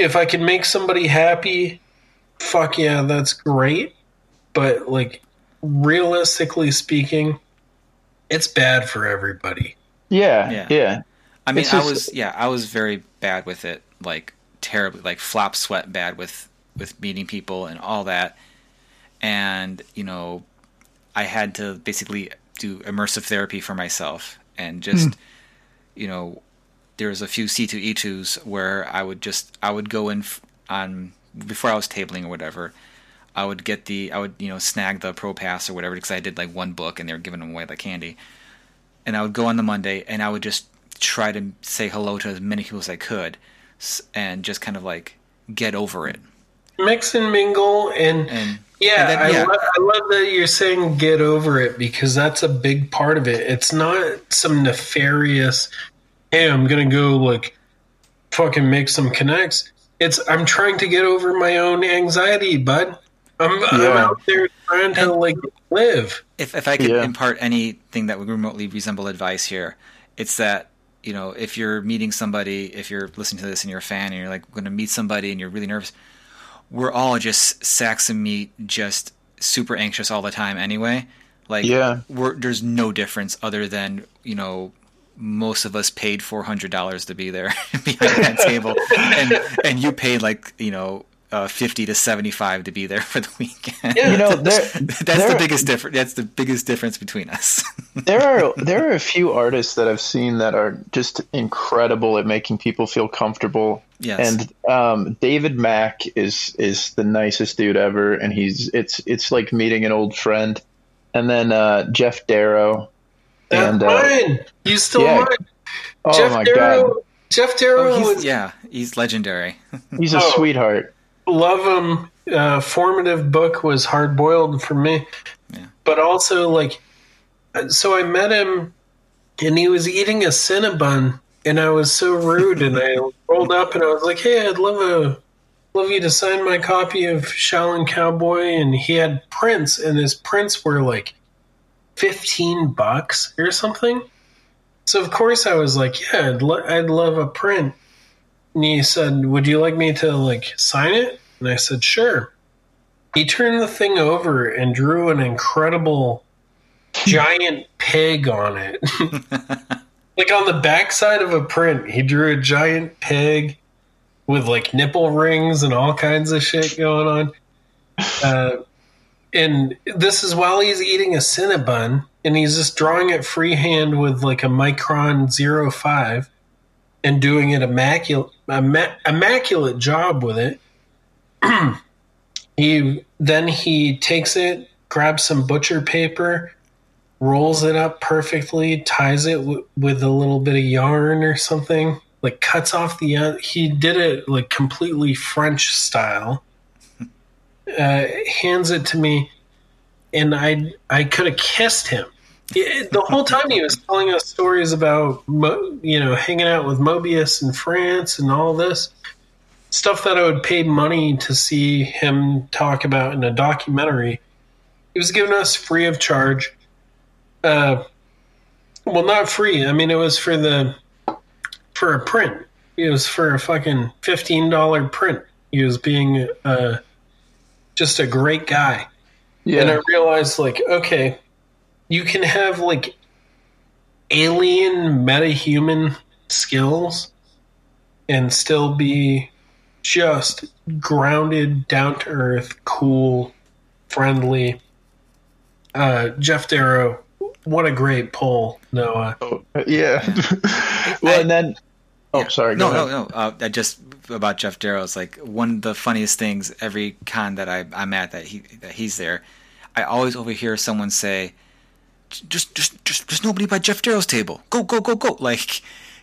if I can make somebody happy, fuck yeah, that's great. But like, realistically speaking, it's bad for everybody. yeah, Yeah. yeah, I mean, It's I was yeah, I was very bad with it, like terribly, like flop sweat bad with with meeting people and all that. And you know, I had to basically do immersive therapy for myself and just hmm. you know, there's a few C2E2s where I would just I would go in f- on before I was tabling or whatever. I would get the I would you know snag the pro pass or whatever because I did like one book and they were giving them away like candy and I would go on the Monday and I would just try to say hello to as many people as I could and just kind of like get over it. Mix and mingle, and, And yeah, and then- I, yeah. Lo- I love that you're saying get over it because that's a big part of it. It's not some nefarious, hey, I'm gonna go like fucking make some connects. It's I'm trying to get over my own anxiety, bud. I'm, I'm out there trying to like live. if if I could Yeah. impart anything that would remotely resemble advice here, it's that you know if you're meeting somebody, if you're listening to this and you're a fan and you're like going to meet somebody and you're really nervous, we're all just sacks of meat, just super anxious all the time anyway. Like Yeah. we're, there's no difference other than you know most of us paid four hundred dollars to be there behind that table, and and you paid like you know. Uh, fifty to seventy-five to be there for the weekend. You know, there, That's there- the biggest difference. That's the biggest difference between us. there are there are a few artists that I've seen that are just incredible at making people feel comfortable. Yes. And um, David Mack is is the nicest dude ever, and he's it's it's like meeting an old friend. And then uh, Geof Darrow, That's and uh, mine. You still yeah. mine. Oh Geof my Darrow. god, Geof Darrow Oh, he's, was yeah, he's legendary. he's a Oh. sweetheart. love him. Uh, formative book was Hard Boiled for me, Yeah. but also like, so I met him, and he was eating a Cinnabon, and I was so rude, and I rolled up and I was like, "Hey, I'd love a love you to sign my copy of Shaolin Cowboy," and he had prints, and his prints were like fifteen bucks or something. So of course I was like, "Yeah, I'd, lo- I'd love a print." And he said, "Would you like me to like sign it?" And I said, "Sure." He turned the thing over and drew an incredible giant pig on it. like on the backside of a print, he drew a giant pig with like nipple rings and all kinds of shit going on. Uh, and this is while he's eating a Cinnabon, and he's just drawing it freehand with like a Micron 05 and doing it immaculate, imma- immaculate job with it. he then he takes it, grabs some butcher paper, rolls it up perfectly, ties it w- with a little bit of yarn or something, like cuts off the end. He did it like completely French style. Uh, hands it to me, and I I could have kissed him. The whole time he was telling us stories about you know hanging out with Moebius in France and all this stuff that I would pay money to see him talk about in a documentary. He was giving us free of charge. Uh, well, not free. I mean, it was for the for a print. It was for a fucking fifteen dollar print. He was being uh, just a great guy. Yeah, And I realized, like, okay, you can have like alien metahuman skills and still be just grounded, down to earth, cool, friendly. Uh, Geof Darrow, what a great pull, Noah. yeah. well, and then, oh, sorry. No, go no, no. Uh, I just about Geof Darrow is like one of the funniest things. Every con that I, I'm at that he that he's there, I always overhear someone say, "Just, just, just, there's nobody by Geof Darrow's table. Go, go, go, go!" Like,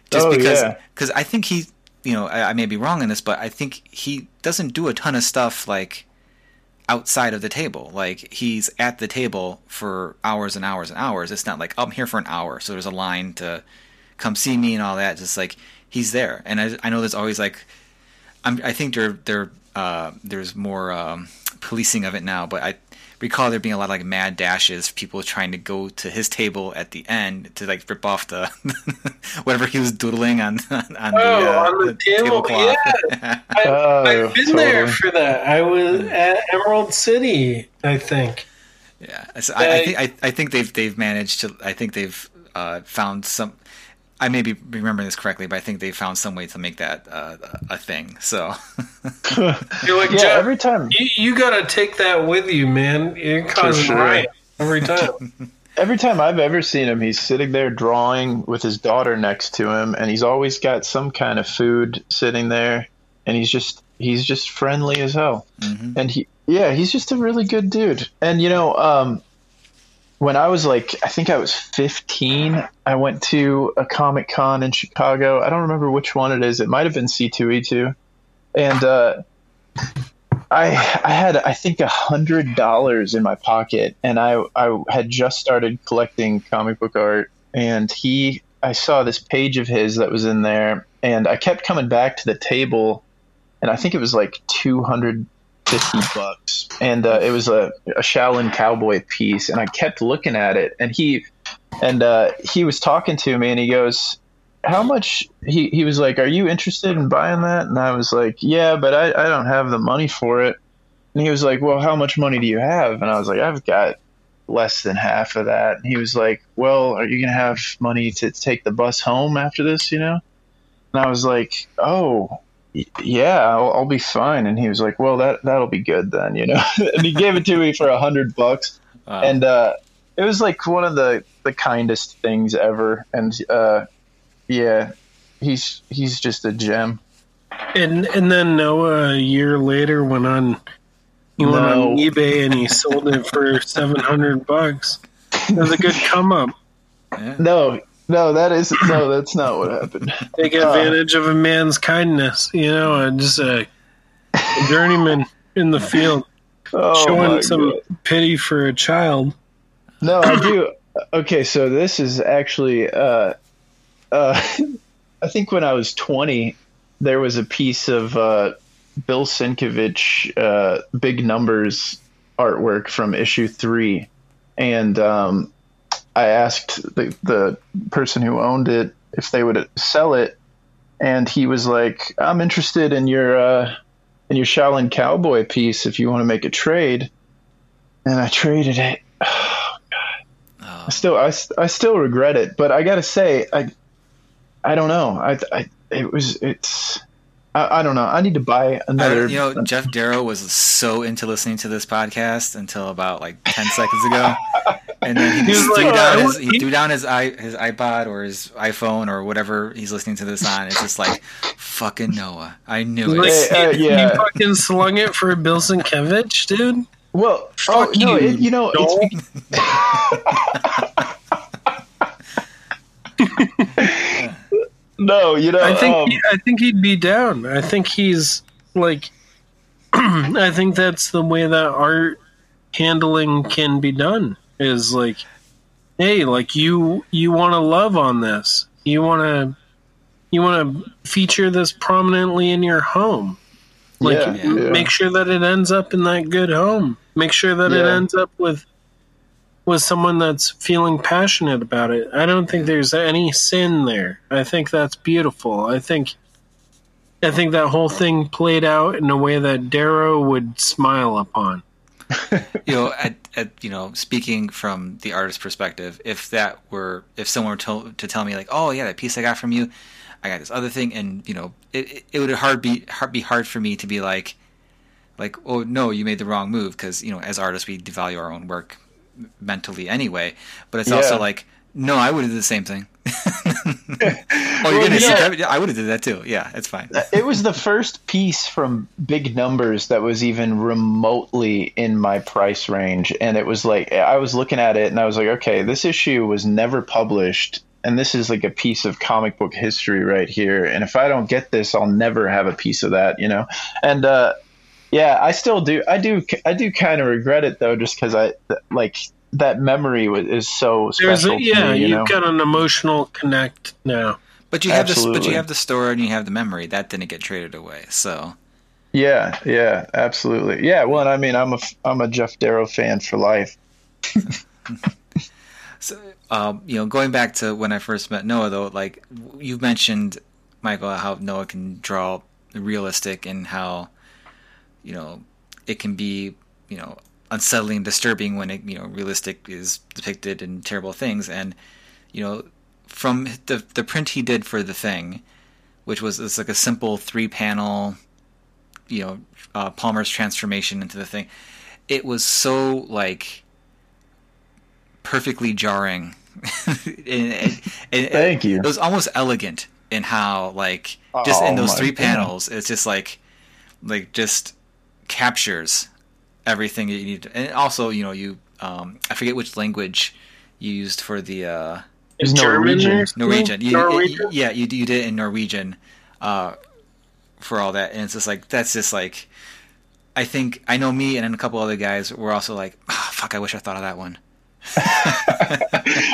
just Oh, because, yeah. because I think he, you know, I, I may be wrong in this, but I think he doesn't do a ton of stuff like outside of the table. Like he's at the table for hours and hours and hours. It's not like oh, I'm here for an hour, so there's a line to come see me and all that. Just like he's there, and I, I know there's always like I'm, I think there there uh, there's more um, policing of it now, but I recall there being a lot of like mad dashes, people trying to go to his table at the end to like rip off the whatever he was doodling on on the, Oh, uh, on the table, tablecloth. I, Oh, I've been there for that. I was at Emerald City, I think. Yeah, so I, I think I, I think they've they've managed to. I think they've uh, found some. I may be remembering this correctly, but I think they found some way to make that uh, a thing. So You're like, Yeah, Geof, every time. you, you got to take that with you, man. You're causing sure. riot every time. Every time I've ever seen him, he's sitting there drawing with his daughter next to him, and he's always got some kind of food sitting there, and he's just he's just friendly as hell. And he, yeah, he's just a really good dude. And you know, um, when I was like, I think I was 15, I went to a Comic Con in Chicago. I don't remember which one it is. It might have been C2E2, and uh, I I had I think a hundred dollars in my pocket, and I I had just started collecting comic book art, and he I saw this page of his that was in there, and I kept coming back to the table, and I think it was like two hundred fifty bucks, and uh, it was a a Shaolin cowboy piece, and I kept looking at it, and he and uh, he was talking to me, and he goes, how much? He, he was like are you interested in buying that? And i was like yeah but I, I don't have the money for it. And he was like well how much money do you have? And i was like i've got less than half of that. And he was like well are you gonna have money to take the bus home after this you know? And i was like oh yeah I'll, I'll be fine and he was like well that that'll be good then you know and he gave it to me for a hundred bucks Wow. and uh, it was like one of the the kindest things ever and uh, yeah he's he's just a gem And and then Noah a year later went on he went on eBay and he sold it for seven hundred bucks. It was a good come up. yeah. no No, that is no, that's not what happened. Take advantage of a man's kindness, you know, and just a, a journeyman in the field Oh, showing some God. pity for a child. No, I do. Okay, so this is actually, uh, uh, I think when I was 20, there was a piece of uh, Bill Sienkiewicz, uh, Big Numbers artwork from issue three. And um, I asked the, the person who owned it if they would sell it. And he was like, I'm interested in your, uh, in your Shaolin Cowboy piece if you want to make a trade. And I traded it. I still I, I still regret it, but I gotta say I I don't know I I it was it's I, I don't know I need to buy another you know, Geof Darrow was so into listening to this podcast until about like ten seconds ago, and then he, He threw like, down his he threw down his i his iPod or his iPhone or whatever he's listening to this on. It's just like fucking Noah. I knew Like, it. uh, you yeah. fucking slung it for Bill Sienkiewicz, dude. well Fuck oh no you, it, you know Joel. it's no you know I think um, he, I think he'd be down. I think he's like I think that's the way that art handling can be done is like hey, like you you want to love on this. You want to you want to feature this prominently in your home. Like Yeah, yeah. make sure that it ends up in that good home. Make sure that it ends up with with someone that's feeling passionate about it. I don't think there's any sin there. I think that's beautiful. I think I think that whole thing played out in a way that Darrow would smile upon. You know, at, at you know, speaking from the artist's perspective, if that were if someone were to, to tell me like, oh yeah, that piece I got from you, I got this other thing, and you know, it it, would hard be hard be hard for me to be like, like, oh no, you made the wrong move because you know, as artists, we devalue our own work mentally anyway. But it's also like, no, I would do the same thing. oh, you're Well, gonna you see? I would have did that too. Yeah, it's fine. it was the first piece from big numbers that was even remotely in my price range and it was like i was looking at it and i was like okay this issue was never published and this is like a piece of comic book history right here and if i don't get this i'll never have a piece of that you know and uh yeah i still do i do i do kind of regret it though just because i like that memory was, is so There's special a, to yeah, me, you you've know got an emotional connect now. But you have this, but you have the story and you have the memory that didn't get traded away. So Yeah, yeah, absolutely. Yeah, well, and I mean, I'm a I'm a Geof Darrow fan for life. So, um, you know, going back to when I first met Noah, though, like you mentioned, Michael, how Noah can draw realistic and how, you know, it can be, you know, unsettling, and disturbing when it, you know, realistic is depicted in terrible things. And, you know, from the the print he did for the thing, which was it's like a simple three panel, you know, uh, Palmer's transformation into the thing. It was so like perfectly jarring. and, and- and- Thank you. It was almost elegant in how, like, just in Oh, those my three God. panels, it's just like, like, just captures everything that you need. And also, you know, you, um, I forget which language you used for the, uh, It's German Norwegian. or? Norwegian. You, Norwegian? yeah, you, you did it in Norwegian uh, for all that, and it's just like that's just like I think I know me and then a couple other guys were also like, oh, fuck, I wish I thought of that one.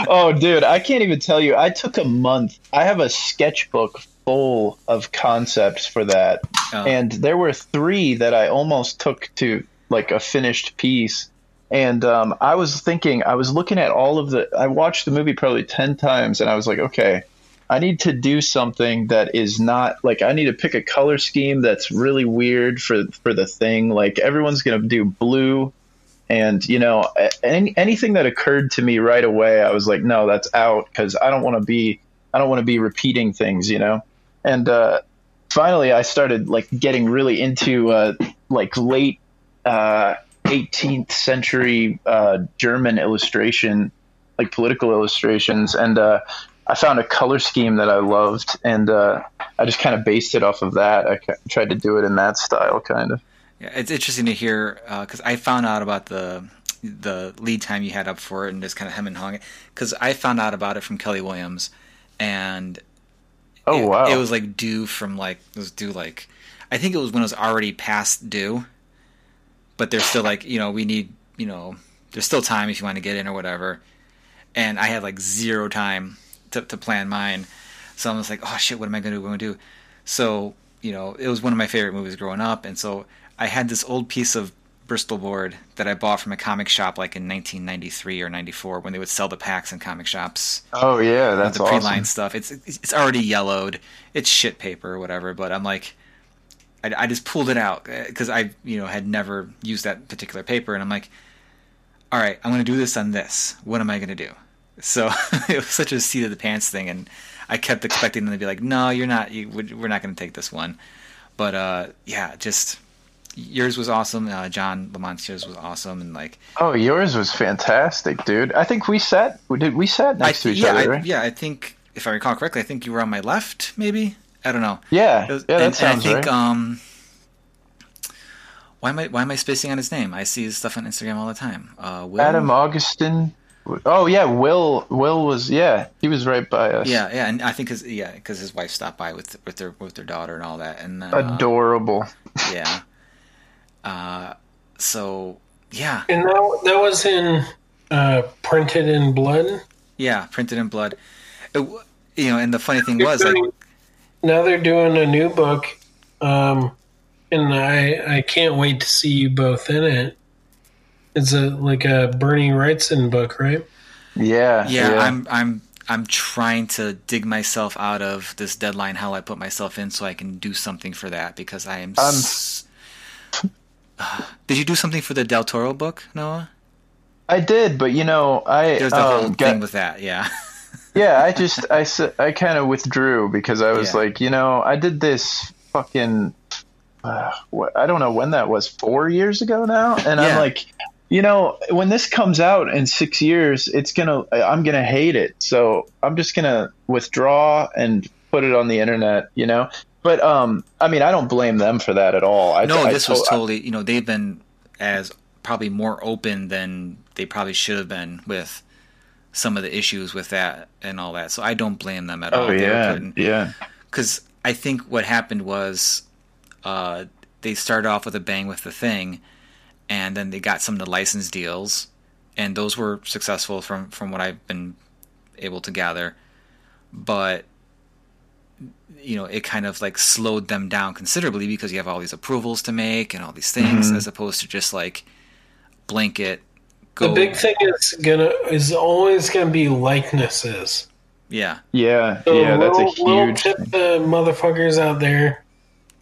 Oh, dude, I can't even tell you. I took a month. I have a sketchbook full of concepts for that, Oh. and there were three that I almost took to like a finished piece. And um, I was thinking, I was looking at all of the. I watched the movie probably ten times, and I was like, okay, I need to do something that is not like I need to pick a color scheme that's really weird for for the thing. Like everyone's gonna do blue, and you know any, anything that occurred to me right away, I was like, no, that's out because I don't want to be I don't want to be repeating things, you know. And uh, finally, I started like getting really into uh, like late uh, 18th century uh, German illustration, like political illustrations, and uh, I found a color scheme that I loved, and uh, I just kind of based it off of that. I tried to do it in that style, kind of. Yeah, it's interesting to hear because I found out about the the lead time you had up for it and just kind of hem and hung it because I found out about it from Kelly Williams and Oh it, wow. it was like due from like it was due like I think it was when it was already past due, but they're still like you know we need you know there's still time if you want to get in or whatever, and I had like zero time to to plan mine, so I was like oh shit what am I gonna do what am I gonna do, so you know it was one of my favorite movies growing up, and so I had this old piece of Bristol board that I bought from a comic shop like in 1993 or 94 when they would sell the packs in comic shops oh yeah, that's the awesome. pre-line stuff. It's it's it's already yellowed. It's shit paper or whatever. But I'm like, I, I just pulled it out because I you know had never used that particular paper, and I'm like, all right, I'm gonna do this on this. What am I gonna do? So it was such a seat of the pants thing, and I kept expecting them to be like, no, you're not. You, we're not gonna take this one. But uh, yeah, just yours was awesome. Uh, John Lamont's yours was awesome, and like Oh, yours was fantastic, dude. I think we sat. Did. We sat next to each yeah, other, I, yeah. I think if I recall correctly, I think you were on my left, maybe. I don't know. Yeah, was- yeah, that and, sounds and I think right. um, why am I why am I spacing on his name? I see his stuff on Instagram all the time. Uh, Will? Adam Augustin. Oh yeah, Will. Will was yeah. He was right by us. Yeah, yeah, and I think his yeah, because his wife stopped by with with their with their daughter and all that, and uh, Adorable. yeah. Uh, so yeah, And that, that was in uh, Printed in Blood. yeah, printed in blood. It, you know, and the funny thing was like now they're doing a new book, um, and I I can't wait to see you both in it. It's a like a Bernie Wrightson book, right? Yeah. yeah, I'm I'm I'm trying to dig myself out of this deadline hell I put myself in so I can do something for that because I am. I'm- s- Did you do something for the Del Toro book, Noah? I did, but you know, I There's the um, whole got- thing with that, yeah. yeah, I just I I kind of withdrew because I was Yeah. like, you know, I did this fucking uh, what, I don't know when that was, 4 years ago now, and I'm like you know, when this comes out in 6 years, it's going to I'm going to hate it. So, I'm just going to withdraw and put it on the internet, you know? But um I mean, I don't blame them for that at all. I No, I this was to- totally, you know, they've been as probably more open than they probably should have been with some of the issues with that and all that. So I don't blame them at all. Oh yeah. putting- Yeah. because I think what happened was uh, they started off with a bang with the thing, and then they got some of the license deals, and those were successful from from what I've been able to gather. But you know, it kind of like slowed them down considerably because you have all these approvals to make and all these things, as opposed to just like blanket. Go, The big thing is gonna is always gonna be likenesses. yeah, Yeah. So yeah, that's a we'll- we'll huge tip thing. the motherfuckers out there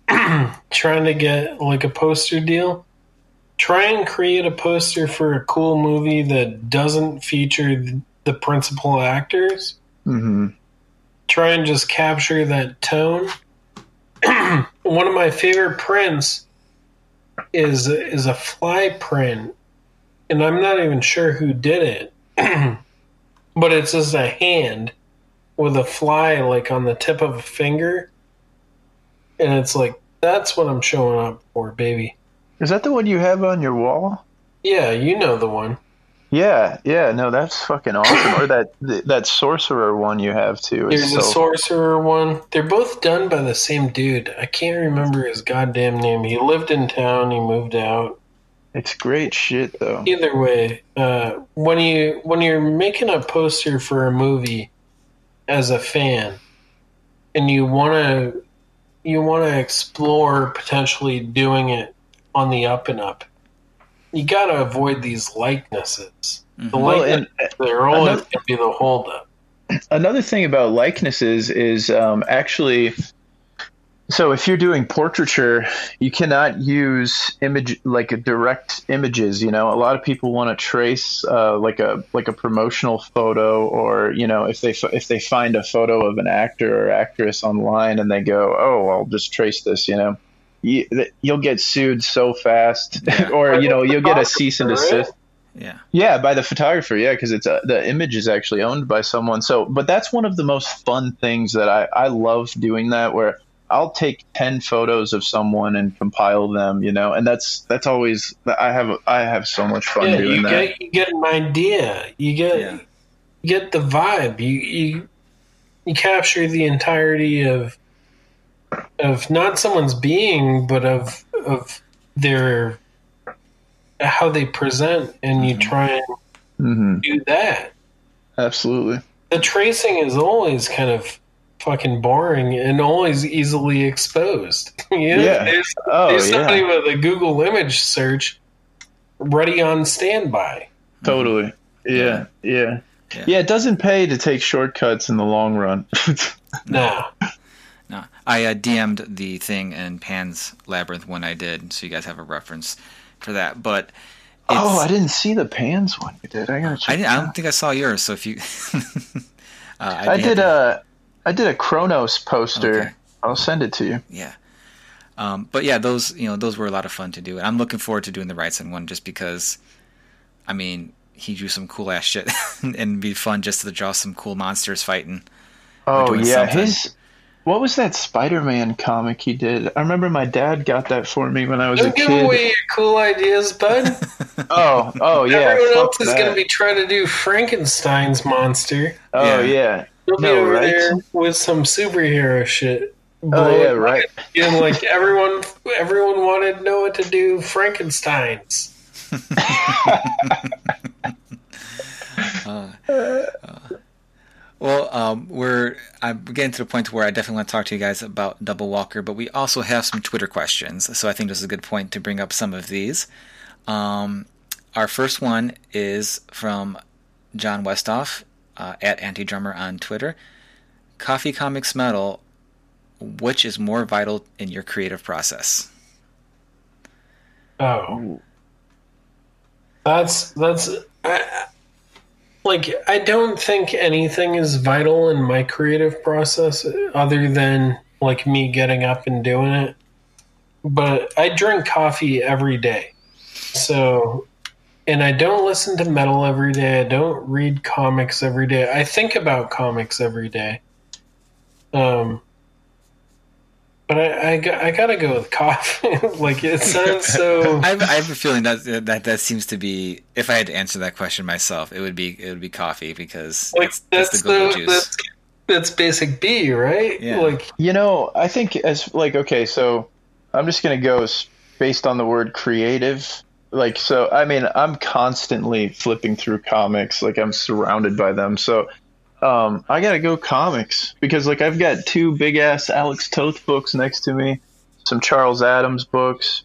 trying to get like a poster deal. Try and create a poster for a cool movie that doesn't feature the principal actors. Mm-hmm. Try and just capture that tone. One of my favorite prints is is a fly print, and I'm not even sure who did it, but it's just a hand with a fly like on the tip of a finger, and it's like that's what I'm showing up for, baby. Is that the one you have on your wall? Yeah, you know the one. Yeah, yeah, no, that's fucking awesome. or that that sorcerer one you have too. There's so, a sorcerer one. They're both done by the same dude. I can't remember his goddamn name. He lived in town. He moved out. It's great shit though. Either way, uh, when you when you're making a poster for a movie as a fan, and you want to you want to explore potentially doing it on the up and up, you got to avoid these likenesses. The Mhm. Well, likeness, and they're always another- going to be the holdup. another thing about likenesses is um, actually so if you're doing portraiture you cannot use image like a direct images you know a lot of people want to trace uh, like a like a promotional photo or you know if they if they find a photo of an actor or actress online and they go oh i'll just trace this you know you, you'll get sued so fast or you know you'll get a cease and desist yeah. yeah, by the photographer. Yeah, because it's uh, the image is actually owned by someone. So, but that's one of the most fun things that I I love doing that where I'll take ten photos of someone and compile them. You know, and that's that's always I have I have so much fun Yeah, doing you that. get you get an idea. You get Yeah. you get the vibe. You you you capture the entirety of of not someone's being, but of of their how they present, and you try and hmm do that. Absolutely. The tracing is always kind of fucking boring and always easily exposed. you know, Yeah. There's, Oh, there's somebody yeah. with a Google image search ready on standby. Totally. Yeah. Yeah. Yeah. Yeah. It doesn't pay to take shortcuts in the long run. No. No, I uh, DM'd the thing in Pan's Labyrinth when I did, so you guys have a reference for that. But it's, oh, I didn't see the pans one you did. I gotta check. I, didn't, I don't think I saw yours. So if you, uh, I be did happy- a I did a Cronos poster. Okay. I'll send it to you. Yeah. Um, but yeah, those you know those were a lot of fun to do, and I'm looking forward to doing the Wrightson one just because, I mean, he drew some cool ass shit, and it'd be fun just to draw some cool monsters fighting. Oh yeah, something. his what was that Spider-Man comic he did? I remember my dad got that for me when I was a Don't give kid. away your cool ideas, bud. Oh, oh yeah. Everyone else is that. going to be trying to do Frankenstein's monster. Oh Yeah. yeah. You'll be No, over right? there with some superhero shit. Oh yeah, right. And like everyone, everyone wanted Noah to do Frankenstein's. Well, um, we're I'm getting to the point where I definitely want to talk to you guys about Double Walker, but we also have some Twitter questions, so I think this is a good point to bring up some of these. Um, our first one is from John Westoff uh, at Anti Drummer on Twitter. Coffee Comics Metal, which is more vital in your creative process? Oh, that's that's. I, like I don't think anything is vital in my creative process other than like me getting up and doing it. But I drink coffee every day. So and I don't listen to metal every day. I don't read comics every day. I think about comics every day. Um but I, I, got- I gotta go with coffee. like it sounds so. I have, I have a feeling that, that that seems to be. If I had to answer that question myself, it would be it would be coffee because like that's, that's that's the go-go the, juice. that's that's basic B, right? Yeah. Like You know, I think as like okay, so I'm just gonna go based on the word creative. Like so, I mean, I'm constantly flipping through comics. Like I'm surrounded by them. So um, I gotta go comics because like I've got two big ass Alex Toth books next to me, some Charles Addams books,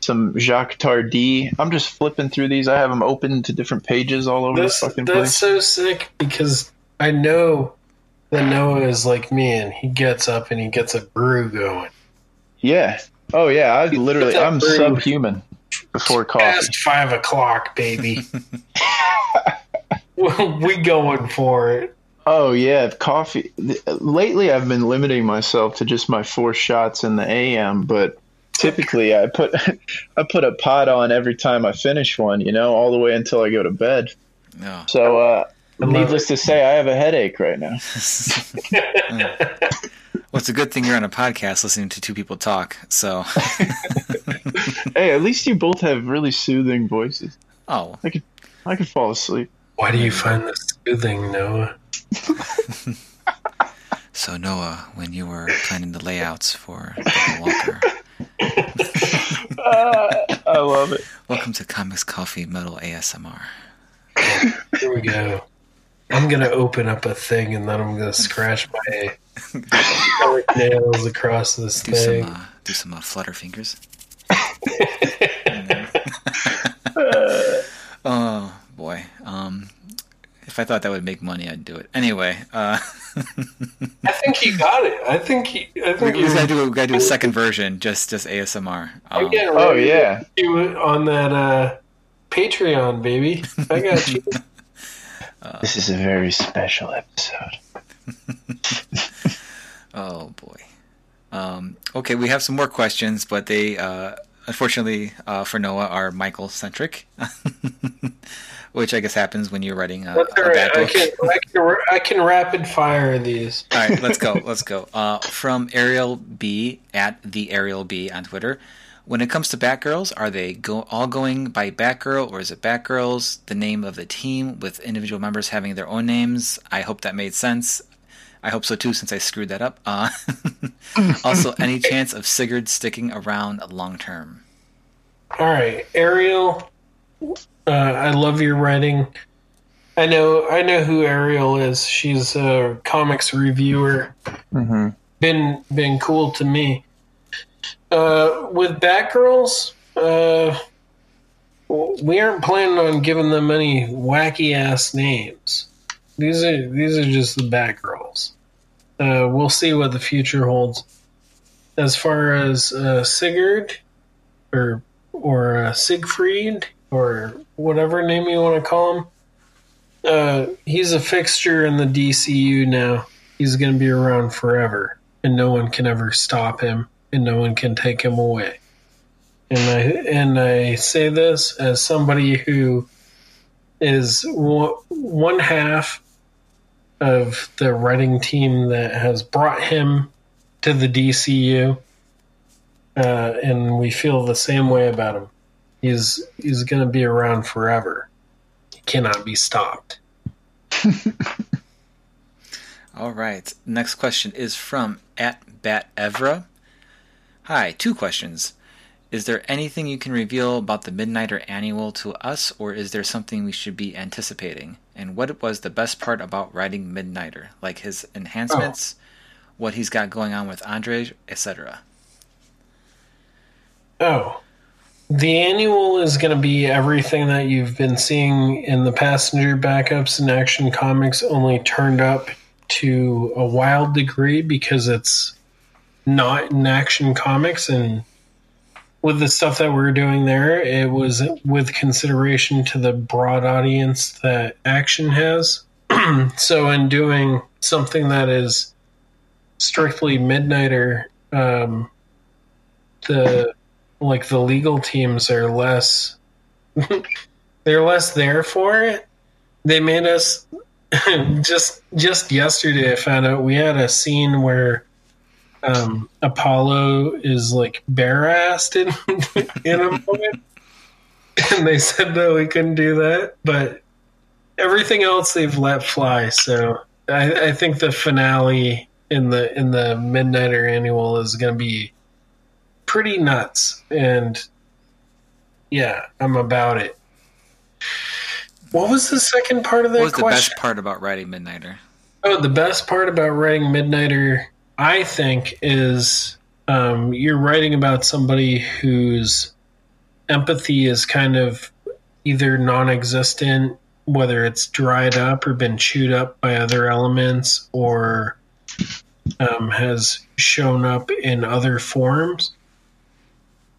some Jacques Tardi. I'm just flipping through these. I have them open to different pages all over that's the fucking place. that's place. so sick because I know that Noah is like me and he gets up and he gets a brew going. Yeah. Oh yeah. I literally, I'm brew. subhuman before coffee. Past five o'clock, baby. we going for it. Oh yeah, coffee. Lately, I've been limiting myself to just my four shots in the AM, but typically I put I put a pot on every time I finish one. You know, all the way until I go to bed. No. So, uh, love needless to say, I have a headache right now. Well, it's a good thing you're on a podcast listening to two people talk. So, hey, at least you both have really soothing voices. oh, I could I could fall asleep. Why do you find this soothing, Noah? so Noah, when you were planning the layouts for Double Walker, I love it. welcome to Comics Coffee Metal ASMR. Here we go. I'm gonna open up a thing and then I'm gonna scratch my nails across this Do thing. some uh, do some uh, flutter fingers. oh boy. Um, if I thought that would make money, I'd do it. Anyway, uh, I think he got it. I think he. I we, think we he's gotta do we gotta do a second version, just just ASMR. Um, getting Oh yeah. to do it on that uh, Patreon, baby. I got you. This is a very special episode. Oh boy. Um, okay, we have some more questions, but they uh, unfortunately uh, for Noah are Michael centric, which I guess happens when you're writing a, a all bad right. I book. can, I can I can rapid fire these. All right, let's go. Let's go. Uh, from Ariel B at the Ariel B on Twitter. When it comes to Batgirls, are they go- all going by Batgirl or is it Batgirls, the name of the team with individual members having their own names? I hope that made sense. I hope so too, since I screwed that up. Uh, also, any chance of Sigurd sticking around long term? All right, Ariel. Uh, I love your writing. I know. I know who Ariel is. She's a comics reviewer. Mm-hmm. Been been cool to me. Uh, with Batgirls, uh, we aren't planning on giving them any wacky ass names. These are these are just the Batgirls. Uh, we'll see what the future holds. As far as uh, Sigurd, or or uh, Siegfried, or whatever name you want to call him, uh, he's a fixture in the DCU now. He's going to be around forever, and no one can ever stop him, and no one can take him away. And I and I say this as somebody who is one one half of the writing team that has brought him to the DCU, uh, and we feel the same way about him. He's he's going to be around forever. He cannot be stopped. All right. Next question is from at Bat Evra. Hi, two questions. Is there anything you can reveal about the Midnighter annual to us, or is there something we should be anticipating? And what was the best part about writing Midnighter, like his enhancements, oh. what he's got going on with Andre, etc.? Oh. The annual is going to be everything that you've been seeing in the passenger backups and action comics, only turned up to a wild degree because it's not in action comics. And with the stuff that we're doing there, it was with consideration to the broad audience that action has. so, in doing something that is strictly Midnighter, um, the like the legal teams are less they're less there for it. They made us just just yesterday I found out we had a scene where um, Apollo is like bare assed in, in a moment. And they said no, we couldn't do that. But everything else they've let fly. So I, I think the finale in the in the Midnighter annual is gonna be pretty nuts and yeah i'm about it what was the second part of that What was the best part about writing Midnighter? oh the best part about writing midnighter i think is um, you're writing about somebody whose empathy is kind of either non-existent whether it's dried up or been chewed up by other elements or um, has shown up in other forms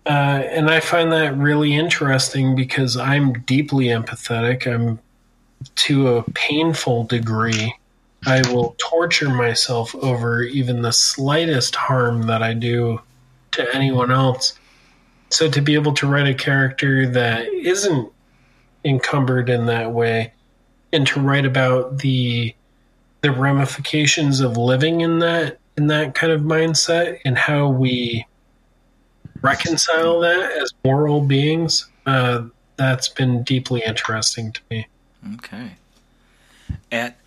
uh, and I find that really interesting because I'm deeply empathetic. I'm to a painful degree. I will torture myself over even the slightest harm that I do to anyone else. So to be able to write a character that isn't encumbered in that way and to write about the the ramifications of living in that in that kind of mindset and how we reconcile that as moral beings, uh, that's been deeply interesting to me. Okay. At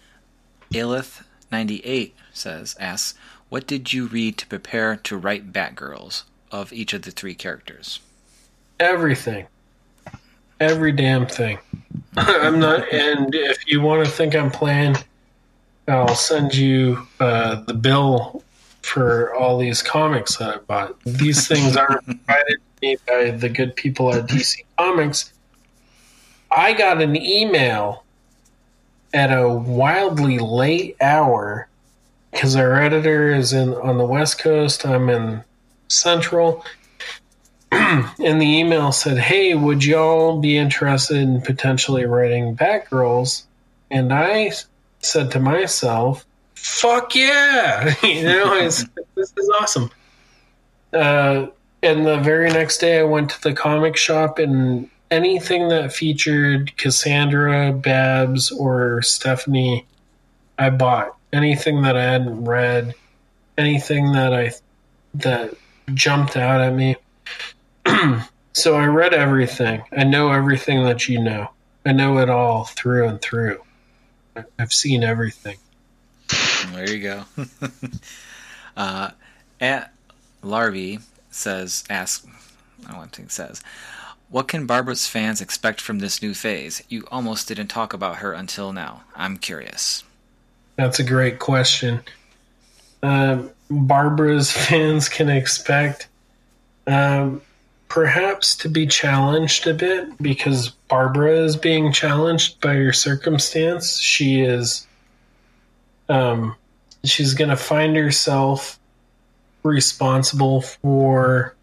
Aelith98 says, asks, what did you read to prepare to write Batgirls of each of the three characters? Everything. Every damn thing. I'm not, and if you want to think I'm playing, I'll send you uh, the bill for all these comics that I bought. These things aren't provided to me by the good people at DC Comics. I got an email at a wildly late hour because our editor is in on the West Coast. I'm in Central. and the email said, "Hey, would y'all be interested in potentially writing Batgirls?" And I said to myself, "Fuck yeah!" you know, this is awesome. Uh, and the very next day, I went to the comic shop, and anything that featured Cassandra, Babs, or Stephanie, I bought. Anything that I hadn't read, anything that I that jumped out at me. so I read everything. I know everything that you know. I know it all through and through. I've seen everything. There you go. uh, at Larvy says, ask, I don't want to think says, what can Barbara's fans expect from this new phase? You almost didn't talk about her until now. I'm curious. That's a great question. Um, Barbara's fans can expect um, perhaps to be challenged a bit because Barbara is being challenged by her circumstance. She is, um, she's going to find herself responsible for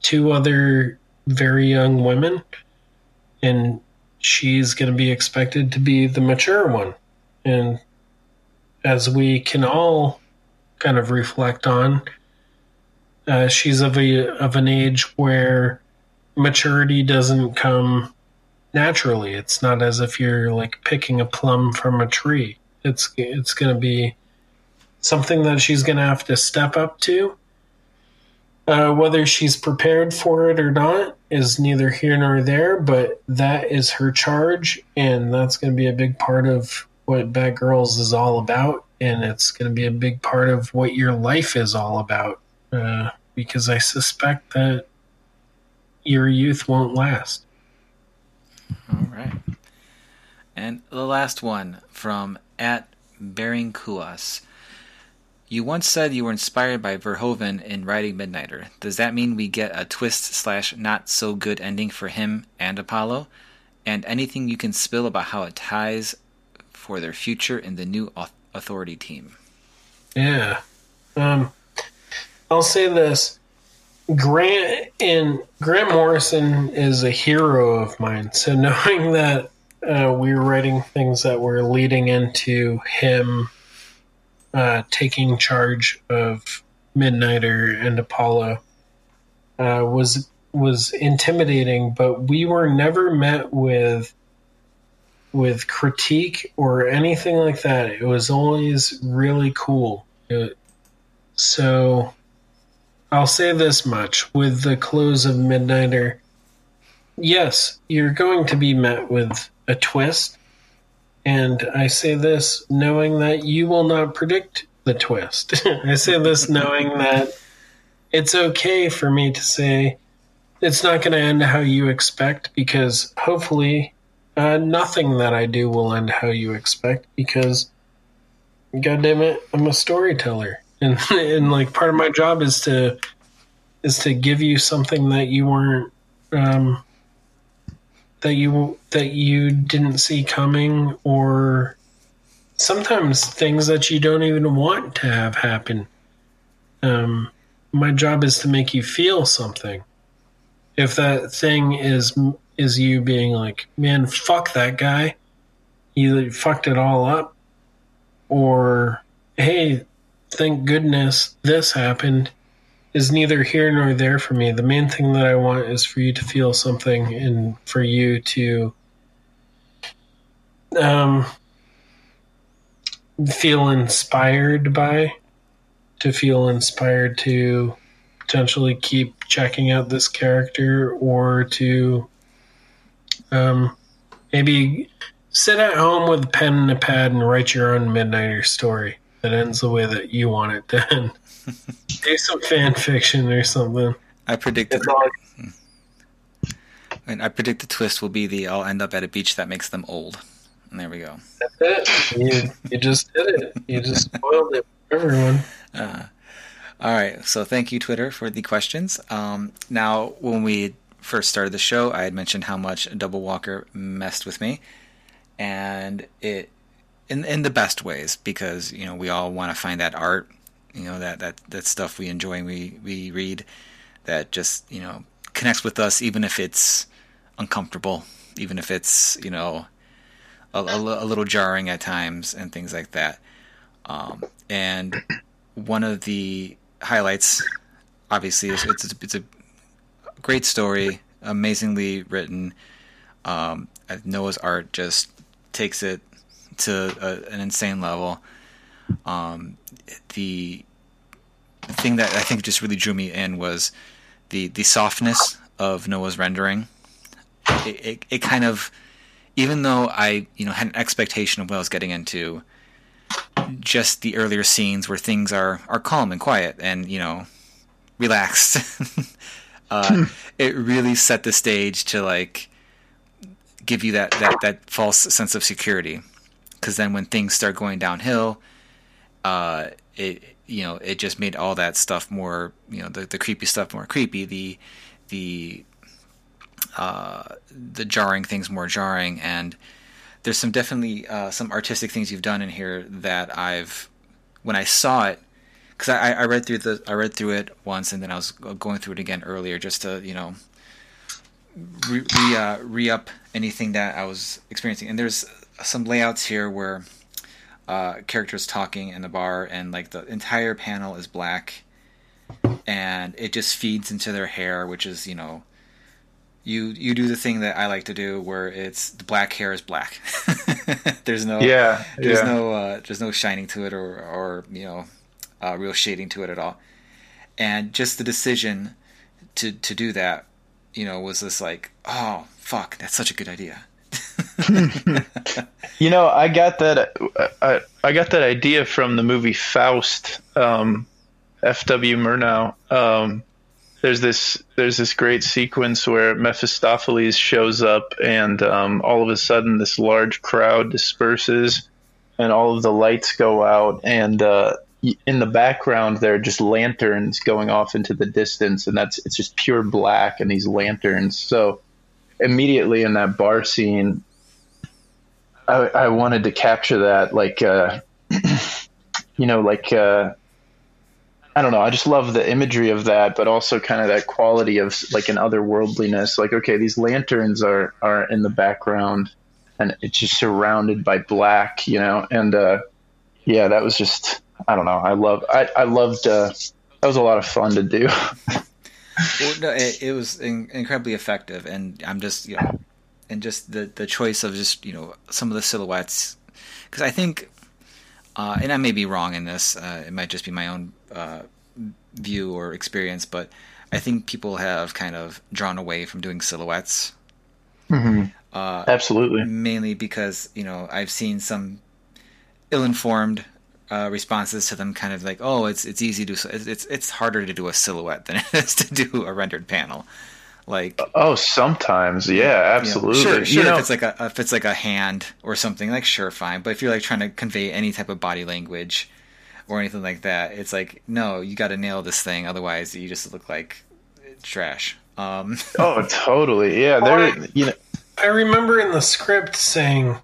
two other very young women, and she's going to be expected to be the mature one. And as we can all kind of reflect on, uh, she's of a of an age where maturity doesn't come naturally. It's not as if you're like picking a plum from a tree. It's it's going to be something that she's going to have to step up to. Uh, whether she's prepared for it or not is neither here nor there, but that is her charge, and that's going to be a big part of what Batgirls is all about, and it's going to be a big part of what your life is all about. Uh, because I suspect that your youth won't last. All right. And the last one from at Bearing Kuas. You once said you were inspired by Verhoeven in writing Midnighter. Does that mean we get a twist slash not so good ending for him and Apollo? And anything you can spill about how it ties for their future in the new authority team? Yeah. Um, I'll say this. Grant and Grant Morrison is a hero of mine. So knowing that uh, we were writing things that were leading into him uh, taking charge of Midnighter and Apollo uh, was was intimidating, but we were never met with with critique or anything like that. It was always really cool. It, so I'll say this much with the close of Midnighter. Yes, you're going to be met with a twist. And I say this knowing that you will not predict the twist. I say this knowing that it's okay for me to say it's not going to end how you expect because hopefully uh, nothing that I do will end how you expect because, God damn it, I'm a storyteller and and like part of my job is to is to give you something that you weren't um, that you that you didn't see coming or sometimes things that you don't even want to have happen. Um, my job is to make you feel something. If that thing is is you being like man fuck that guy you fucked it all up. Or hey thank goodness this happened is neither here nor there for me. The main thing that I want is for you to feel something and for you to um, feel inspired by, to feel inspired to potentially keep checking out this character or to um, maybe sit at home with a pen and a pad and write your own Midnighter story that ends the way that you want it to end. Do some fan fiction or something. I predict That's all. and I predict the twist will be the I'll end up at a beach that makes them old. And there we go. That's it. You, you just did it. You just spoiled it for everyone. Uh, all right. So thank you, Twitter, for the questions. Um, now, when we first started the show, I had mentioned how much Double Walker messed with me, and it in in the best ways because you know we all want to find that art, you know that that that stuff we enjoy and we we read that just you know connects with us even if it's uncomfortable, even if it's you know a, a, a little jarring at times and things like that. Um, and one of the highlights, obviously, is it's it's a great story, amazingly written. Um, Noah's art just takes it to a, an insane level. Um, the, thing that I think just really drew me in was the the softness of Noah's rendering. It, it, it kind of, even though I you know had an expectation of what I was getting into, just the earlier scenes where things are are calm and quiet and you know relaxed. uh, it really set the stage to like give you that that that false sense of security. Because then when things start going downhill, uh, it you know it just made all that stuff more you know the the creepy stuff more creepy. The the uh, the jarring things more jarring and there's some definitely uh, some artistic things you've done in here that I've when I saw it because I, I read through the I read through it once and then I was going through it again earlier just to you know re re, uh, re up anything that I was experiencing and there's some layouts here where uh, characters talking in the bar and like the entire panel is black and it just feeds into their hair which is you know you you do the thing that I like to do, where it's the black hair is black. there's no Yeah, there's yeah. no uh, there's no shining to it or or you know uh, real shading to it at all. And just the decision to to do that, you know, was this like, oh fuck, that's such a good idea. You know, I got that. I, I got that idea from the movie Faust. Um, F.W. Murnau. Um, there's this there's this great sequence where Mephistopheles shows up, and um, all of a sudden, this large crowd disperses, and all of the lights go out, and uh, in the background, there are just lanterns going off into the distance, and that's it's just pure black and these lanterns. So immediately in that bar scene, I, I wanted to capture that, like, uh, you know, like, uh, I don't know. I just love the imagery of that, but also kind of that quality of like an otherworldliness. Like, okay, these lanterns are are in the background, and it's just surrounded by black, you know. And uh, yeah, that was just I don't know. I love I I loved. Uh, that was a lot of fun to do. Well, no, it, it was in, incredibly effective, and I'm just you know, and just the the choice of just you know some of the silhouettes, because I think, uh, and I may be wrong in this. Uh, it might just be my own uh, view or experience, but I think people have kind of drawn away from doing silhouettes, Absolutely. mainly because you know I've seen some ill-informed. Uh, responses to them, kind of like, oh, it's it's easy to it's it's it's harder to do a silhouette than it is to do a rendered panel. Like, Oh, sometimes, yeah, you know, absolutely. sure, sure. You know, if it's like a if it's like a hand or something, like sure, fine. But if you're like trying to convey any type of body language or anything like that, it's like no, you got to nail this thing. Otherwise, you just look like trash. Um, oh, totally. Yeah, there. You know, I remember in the script saying,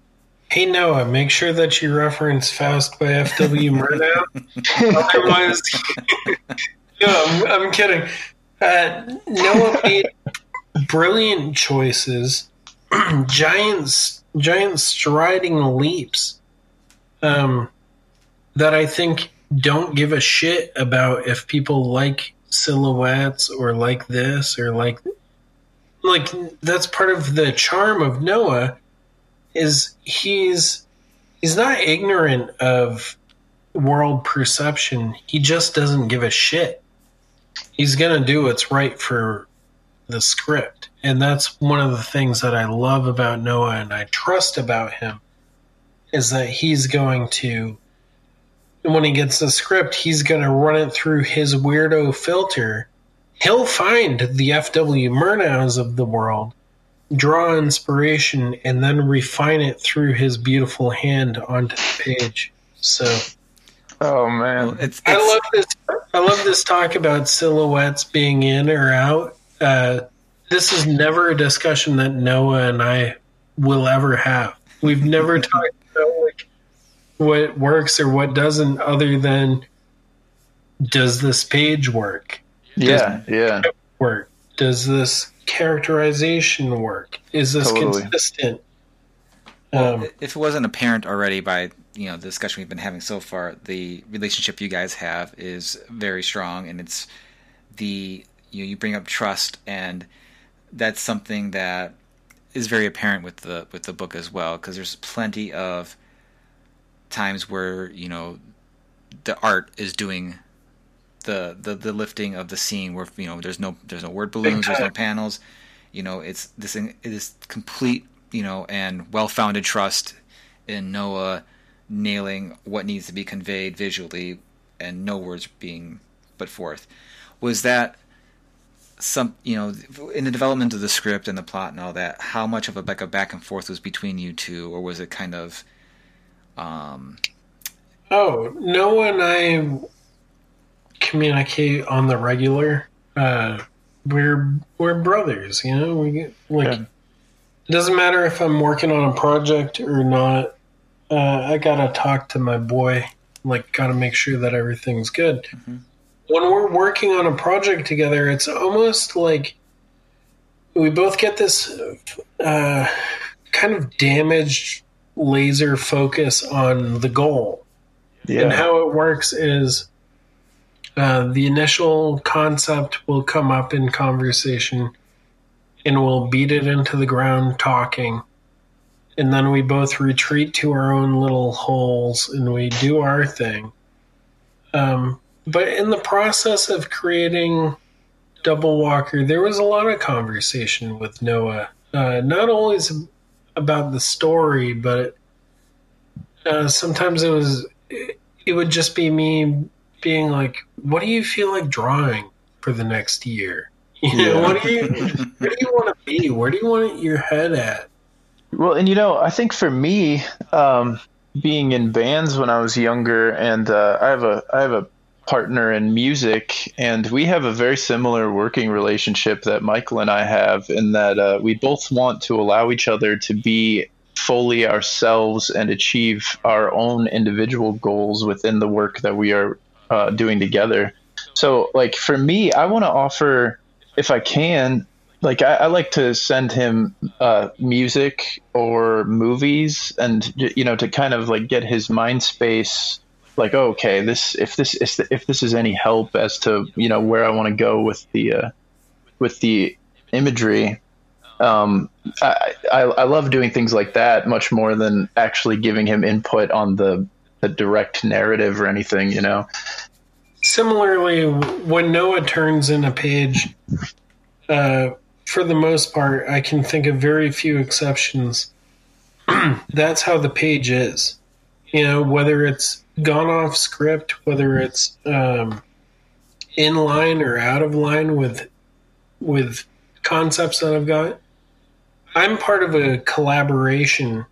"Hey Noah, make sure that you reference Faust by F.W. Murnau." Otherwise, no, I'm, I'm kidding. Uh, Noah made brilliant choices, giant, giant striding leaps, um, that I think don't give a shit about if people like silhouettes or like this or like like that's part of the charm of Noah is he's he's not ignorant of world perception. He just doesn't give a shit. He's going to do what's right for the script. And that's one of the things that I love about Noah and I trust about him is that he's going to when he gets the script, he's going to run it through his weirdo filter he'll find the FW Murnaus of the world, draw inspiration, and then refine it through his beautiful hand onto the page. So oh man, it's, I love this. I love this talk about silhouettes being in or out. Uh, this is never a discussion that Noah and I will ever have. We've never talked about like what works or what doesn't, other than does this page work? yeah, yeah. work? Does this characterization work? Is this Totally. consistent? Well, Um, if it wasn't apparent already by you know the discussion we've been having so far, the relationship you guys have is very strong, and it's the you know, you bring up trust, and that's something that is very apparent with the with the book as well, because there's plenty of times where you know the art is doing the, the the lifting of the scene where you know there's no there's no word balloons there's no panels. You know it's this it is complete you know and well founded trust in Noah nailing what needs to be conveyed visually and no words being put forth. Was that some you know in the development of the script and the plot and all that? How much of a like a back and forth was between you two, or was it kind of um, Oh, no and I communicate on the regular. Uh, we're we're brothers, you know. We get like Yeah. it doesn't matter if I'm working on a project or not. Uh, I gotta talk to my boy. Like, gotta make sure that everything's good. When we're working on a project together, it's almost like we both get this uh, kind of damaged laser focus on the goal. Yeah. And how it works is uh, the initial concept will come up in conversation and we'll beat it into the ground talking. And then we both retreat to our own little holes and we do our thing. Um, but in the process of creating Double Walker, there was a lot of conversation with Noah. Uh, not always about the story, but uh, sometimes it was it, it would just be me being like, "What do you feel like drawing for the next year? You know, Yeah. what do you where do you want to be? Where do you want your head at?" Well, and you know, I think for me, um, being in bands when I was younger, and uh, I have a I have a partner in music, and we have a very similar working relationship that Michael and I have, in that uh, we both want to allow each other to be fully ourselves and achieve our own individual goals within the work that we are uh, doing together. So, like for me, I want to offer, if I can, like I, I like to send him uh, music or movies, and you know, to kind of like get his mind space. Like, oh, okay, this if this is if this is any help as to you know where I want to go with the uh, with the imagery. Um, I, I I love doing things like that much more than actually giving him input on the the direct narrative or anything. You know. Similarly, when Noah turns in a page, uh, for the most part, I can think of very few exceptions. That's how the page is. You know, whether it's gone off script, whether it's um, in line or out of line with with concepts that I've got. I'm part of a collaboration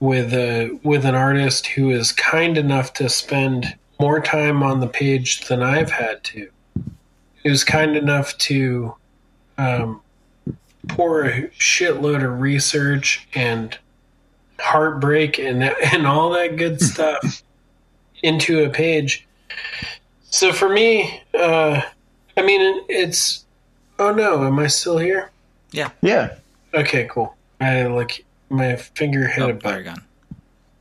with a with an artist who is kind enough to spend more time on the page than I've had to. Was kind enough to um, pour a shitload of research and heartbreak and and all that good stuff into a page. So for me, uh, I mean, it's. Oh no, am I still here? Yeah. Yeah. Okay, cool. I like my finger hit Oh, a button.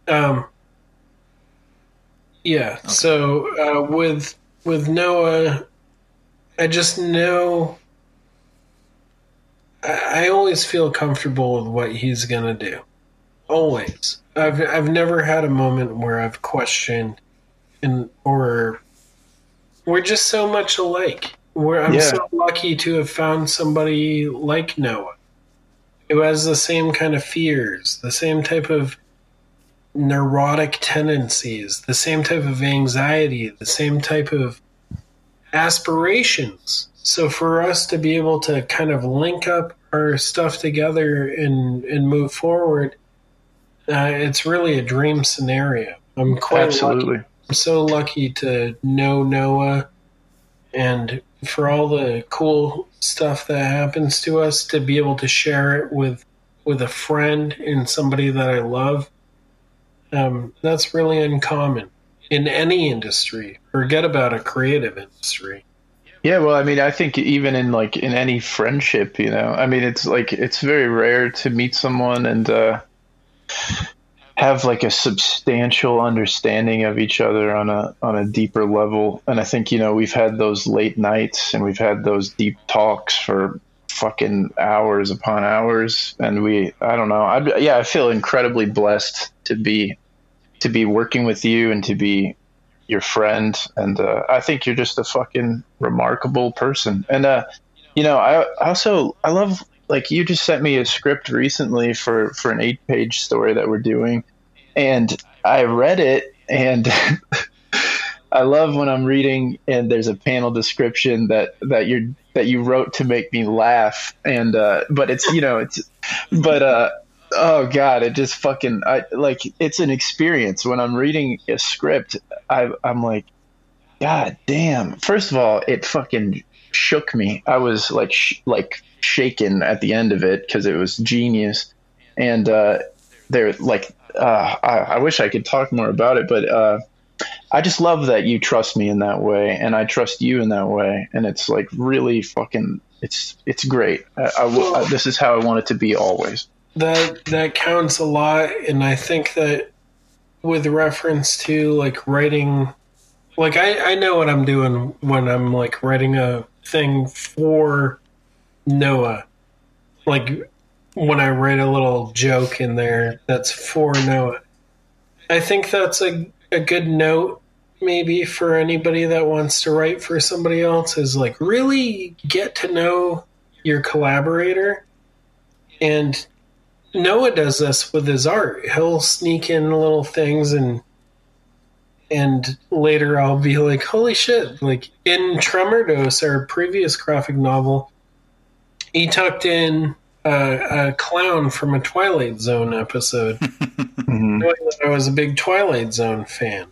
Um. Yeah. So uh, with with Noah, I just know. I, I always feel comfortable with what he's gonna do. Always. I've I've never had a moment where I've questioned, and or we're just so much alike. We're, I'm Yeah. so lucky to have found somebody like Noah, who has the same kind of fears, the same type of neurotic tendencies, the same type of anxiety, the same type of aspirations. So for us to be able to kind of link up our stuff together and and move forward, uh, it's really a dream scenario. I'm quite lucky. Absolutely. I'm so lucky to know Noah and for all the cool stuff that happens to us to be able to share it with with a friend and somebody that I love. Um, that's really uncommon in any industry. Forget about a creative industry. Yeah, well, I mean, I think even in like in any friendship, you know, I mean, it's like it's very rare to meet someone and uh, have like a substantial understanding of each other on a on a deeper level. And I think you know we've had those late nights and we've had those deep talks for fucking hours upon hours. And we, I don't know, I yeah, I feel incredibly blessed to be to be working with you and to be your friend and uh, i think you're just a fucking remarkable person. And uh you know i also i love like you just sent me a script recently for for an eight page story that we're doing and I read it and I love when I'm reading and there's a panel description that that you're that you wrote to make me laugh and uh but it's you know it's but uh oh god it just fucking I like it's an experience when I'm reading a script I I'm like god damn first of all it fucking shook me I was like sh- like shaken at the end of it cuz it was genius and uh they're like uh I, I wish I could talk more about it but uh I just love that you trust me in that way, and I trust you in that way, and it's like really fucking. It's it's great. I, I I- this is how I want it to be always. That that counts a lot and i think that with reference to like writing like i i know what i'm doing when i'm like writing a thing for noah. Like when i write a little joke in there that's for noah. I think that's a, a good note maybe for anybody that wants to write for somebody else is like really get to know your collaborator and Noah does this with his art. He'll sneak in little things and and later I'll be like, holy shit. Like in Tremor Dose, our previous graphic novel, he tucked in a, a clown from a Twilight Zone episode, Mhm. knowing that I was a big Twilight Zone fan.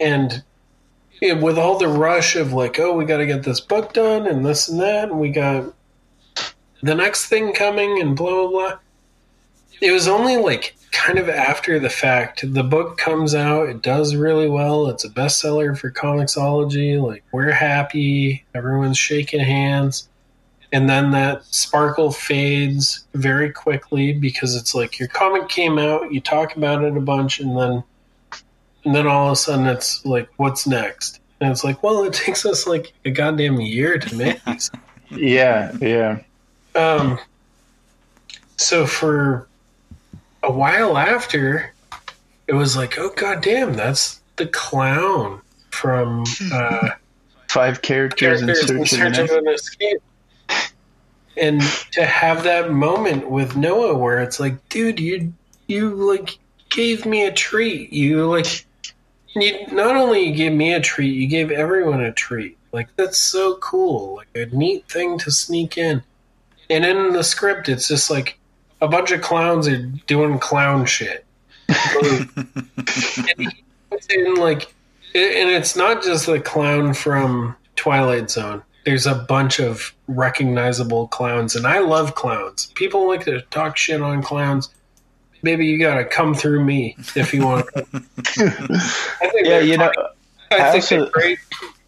And yeah, with all the rush of like, oh, we got to get this book done and this and that, and we got the next thing coming and blah, blah, blah. It was only like kind of after the fact. The book comes out, it does really well. It's a bestseller for Comixology. Like, we're happy, everyone's shaking hands. And then that sparkle fades very quickly because it's like your comic came out, you talk about it a bunch, and then and then all of a sudden it's like, what's next? And it's like, well, it takes us like a goddamn year to make these. Yeah, yeah. Um, so for a while after, it was like, oh goddamn, that's the clown from uh, Five characters, Characters in search of an an Escape. And to have that moment with Noah where it's like, dude, you you like gave me a treat. You like you not only you gave me a treat, you gave everyone a treat. Like that's so cool. Like a neat thing to sneak in. And in the script it's just like a bunch of clowns are doing clown shit. and in like and it's not just the clown from Twilight Zone. There's a bunch of recognizable clowns, and I love clowns. People like to talk shit on clowns. Maybe you gotta come through me if you want. I think Yeah, they're you know, funny. I, I think also- they're great.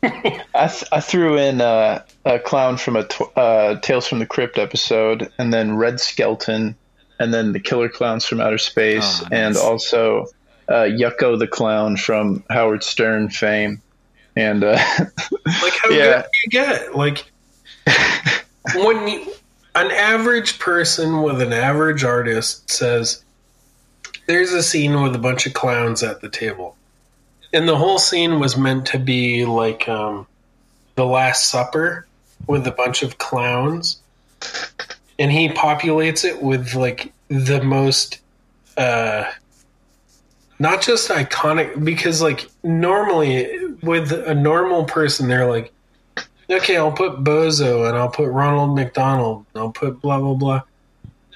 I, th- I threw in uh, a clown from a tw- uh, Tales from the Crypt episode, and then Red Skelton, and then the Killer Clowns from Outer Space, Oh, nice. and also uh, Yucko the Clown from Howard Stern fame. And uh, Like how Yeah. good do you get? Like when you, an average person with an average artist says, "There's a scene with a bunch of clowns at the table," and the whole scene was meant to be like um, the Last Supper with a bunch of clowns, and he populates it with like the most. Uh, not just iconic because like normally with a normal person they're like okay i'll put bozo and i'll put ronald mcdonald and i'll put blah blah blah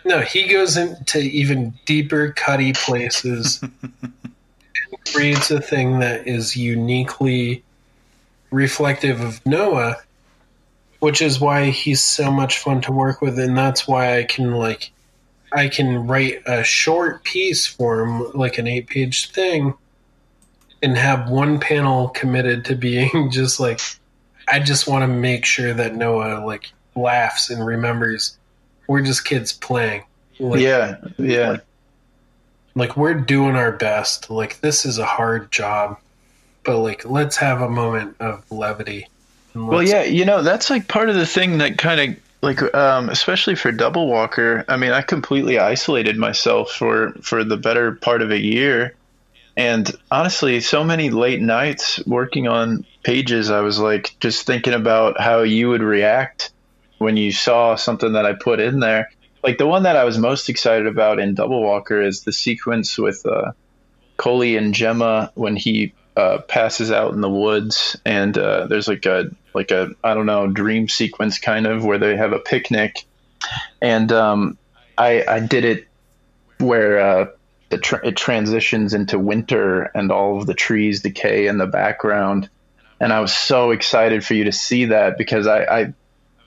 no he goes into even deeper cutty places and creates a thing that is uniquely reflective of noah which is why he's so much fun to work with and that's why i can like I can write a short piece for him, like an eight page thing, and have one panel committed to being just like, I just want to make sure that Noah like laughs and remembers we're just kids playing. Like, yeah, yeah. like we're doing our best. Like this is a hard job, but like let's have a moment of levity. Well, yeah, you know, that's like part of the thing that kind of like um especially for Double Walker, I mean, I completely isolated myself for for the better part of a year. And honestly, so many late nights working on pages, I was like just thinking about how you would react when you saw something that I put in there. Like the one that I was most excited about in Double Walker is the sequence with uh Coley and Gemma when he uh, passes out in the woods, and uh, there's like a like a I don't know dream sequence kind of where they have a picnic, and um, I I did it where uh, the tra- it transitions into winter and all of the trees decay in the background, and I was so excited for you to see that because I. I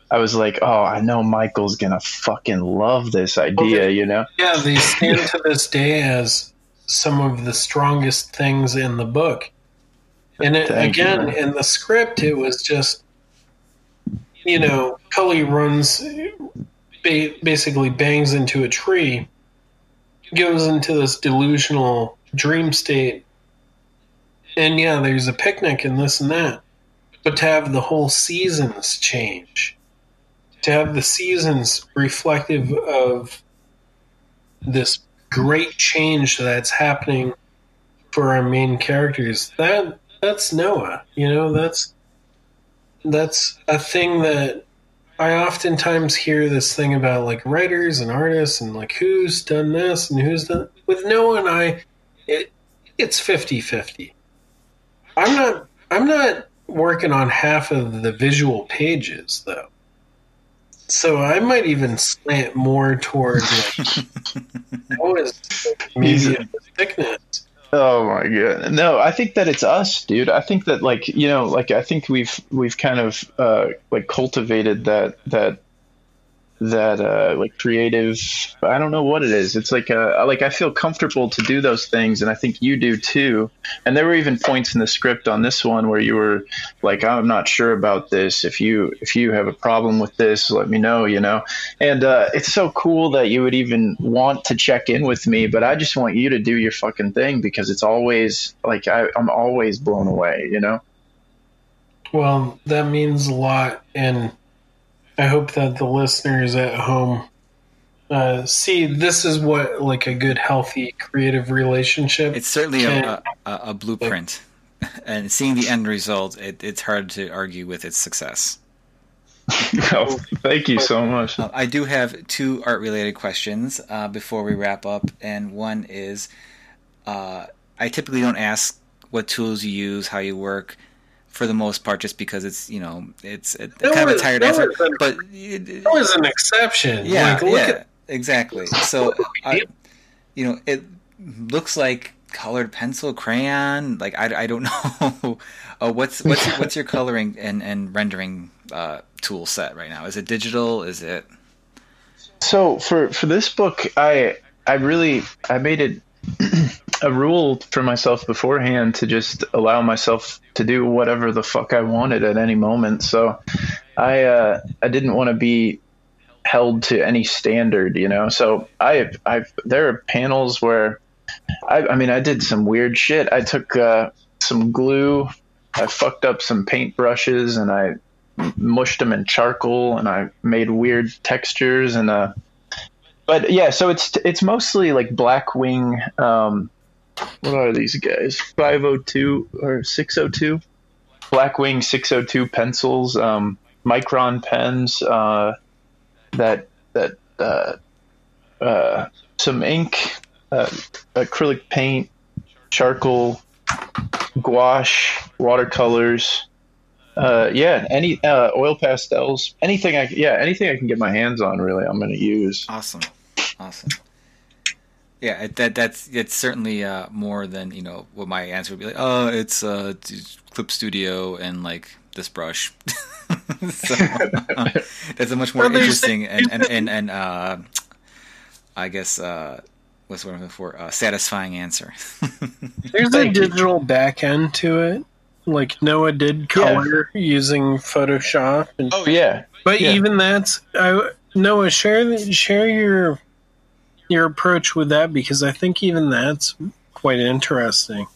I was like, oh, I know Michael's gonna fucking love this idea, Okay. you know? Yeah, they stand to this day as some of the strongest things in the book. And it, Thank you, again, in the script, it was just, you know, Cully runs, ba- basically bangs into a tree, goes into this delusional dream state. And yeah, there's a picnic and this and that. But to have the whole seasons change, to have the seasons reflective of this great change that's happening for our main characters that that's noah you know that's that's a thing that i oftentimes hear this thing about like writers and artists and like who's done this and who's done with noah and i it, it's 50-50 i'm not i'm not working on half of the visual pages though so I might even slant more towards like Noah's maybe a thickness. Oh my god. No, I think that it's us, dude. I think that like, you know, like I think we've we've kind of uh like cultivated that that that uh like creative I don't know what it is. It's like uh like I feel comfortable to do those things and I think you do too. And there were even points in the script on this one where you were like I'm not sure about this. If you if you have a problem with this, let me know, you know. And uh it's so cool that you would even want to check in with me, but I just want you to do your fucking thing because it's always like I, I'm always blown away, you know. Well, that means a lot, and I hope that the listeners at home uh, see this is what like a good, healthy, creative relationship. It's certainly can- a, a, a blueprint, and seeing the end result, it, it's hard to argue with its success. Oh, thank you so much. Uh, I do have two art related questions uh, before we wrap up, and one is uh, I typically don't ask what tools you use, how you work, for the most part, just because it's you know it's it, That kind of a tired that answer. was an- But it, that was an exception. yeah, like, look yeah, at exactly. So I, you know, it looks like colored pencil crayon. Like I, I don't know. uh, what's what's your, what's your coloring and and rendering uh, tool set right now? Is it digital? Is it So for for this book, I I really I made it a rule for myself beforehand to just allow myself to do whatever the fuck I wanted at any moment. So I uh, I didn't want to be held to any standard, you know. So I I there are panels where I I mean I did some weird shit. I took uh, some glue, I fucked up some paint brushes, and I mushed them in charcoal, and I made weird textures and uh. But yeah, so it's it's mostly like Blackwing. Um, what are these guys? Five hundred two or six hundred two? Blackwing six hundred two pencils, um, Micron pens. Uh, that that uh, uh, some ink, uh, acrylic paint, charcoal, gouache, watercolors. Uh, yeah, any uh, oil pastels, anything I yeah, anything I can get my hands on. Really, I'm going to use. awesome? Awesome. Yeah, that that's it's certainly uh, more than you know what my answer would be like. Oh, it's uh, Clip Studio and like this brush. so, that's a much more Well, interesting and and and, and uh, I guess uh, what's what I'm looking for? Uh, satisfying answer. There's a digital back end to it. Like Noah did color using Photoshop, and, Oh yeah, but yeah. even that's I, Noah share share your your approach with that because I think even that's quite interesting.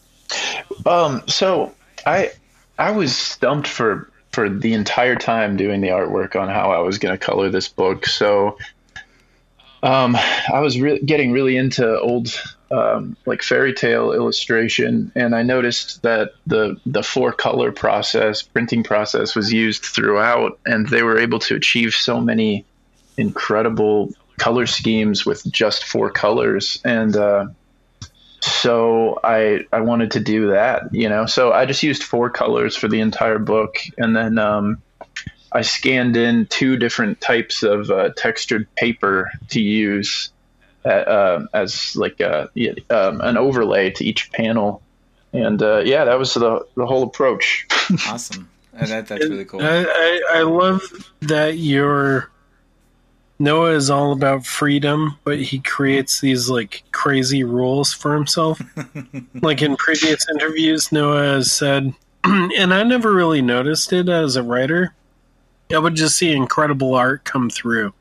Um, so I I was stumped for for the entire time doing the artwork on how I was going to color this book. So um, I was re- getting really into old um, like fairy tale illustration, and I noticed that the the four color process, printing process, was used throughout, and they were able to achieve so many incredible color schemes with just four colors and. Uh, so I I wanted to do that, you know. So I just used four colors for the entire book, and then um, I scanned in two different types of uh, textured paper to use at, uh, as like a, um, an overlay to each panel. And uh, yeah, that was the the whole approach. Awesome. That, that's really cool. I, I, I love that your Noah is all about freedom, but he creates these like crazy rules for himself. like in previous interviews, Noah has said, and I never really noticed it as a writer. I would just see incredible art come through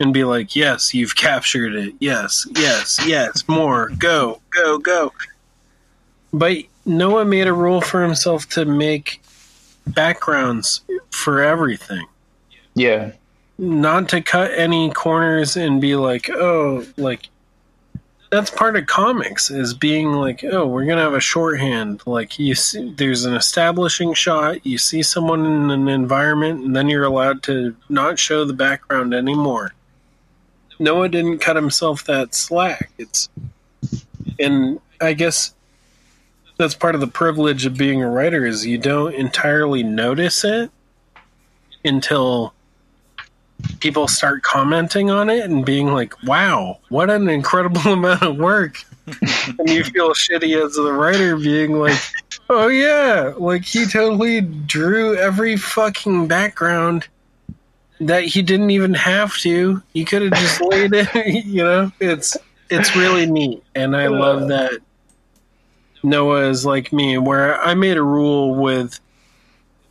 and be like, yes, you've captured it. Yes, yes, yes, more. Go, go, go. But Noah made a rule for himself to make backgrounds for everything. Yeah, Not to cut any corners and be like, oh, like that's part of comics is being like, oh, we're gonna have a shorthand. Like you see, there's an establishing shot. You see someone in an environment, and then you're allowed to not show the background anymore. Noah didn't cut himself that slack. It's, and I guess that's part of the privilege of being a writer is you don't entirely notice it until people start commenting on it and being like, "Wow, what an incredible amount of work." and you feel shitty as the writer being like, "Oh yeah, like he totally drew every fucking background that he didn't even have to. He could have just laid it, you know. It's it's really neat and I love that Noah is like me where I made a rule with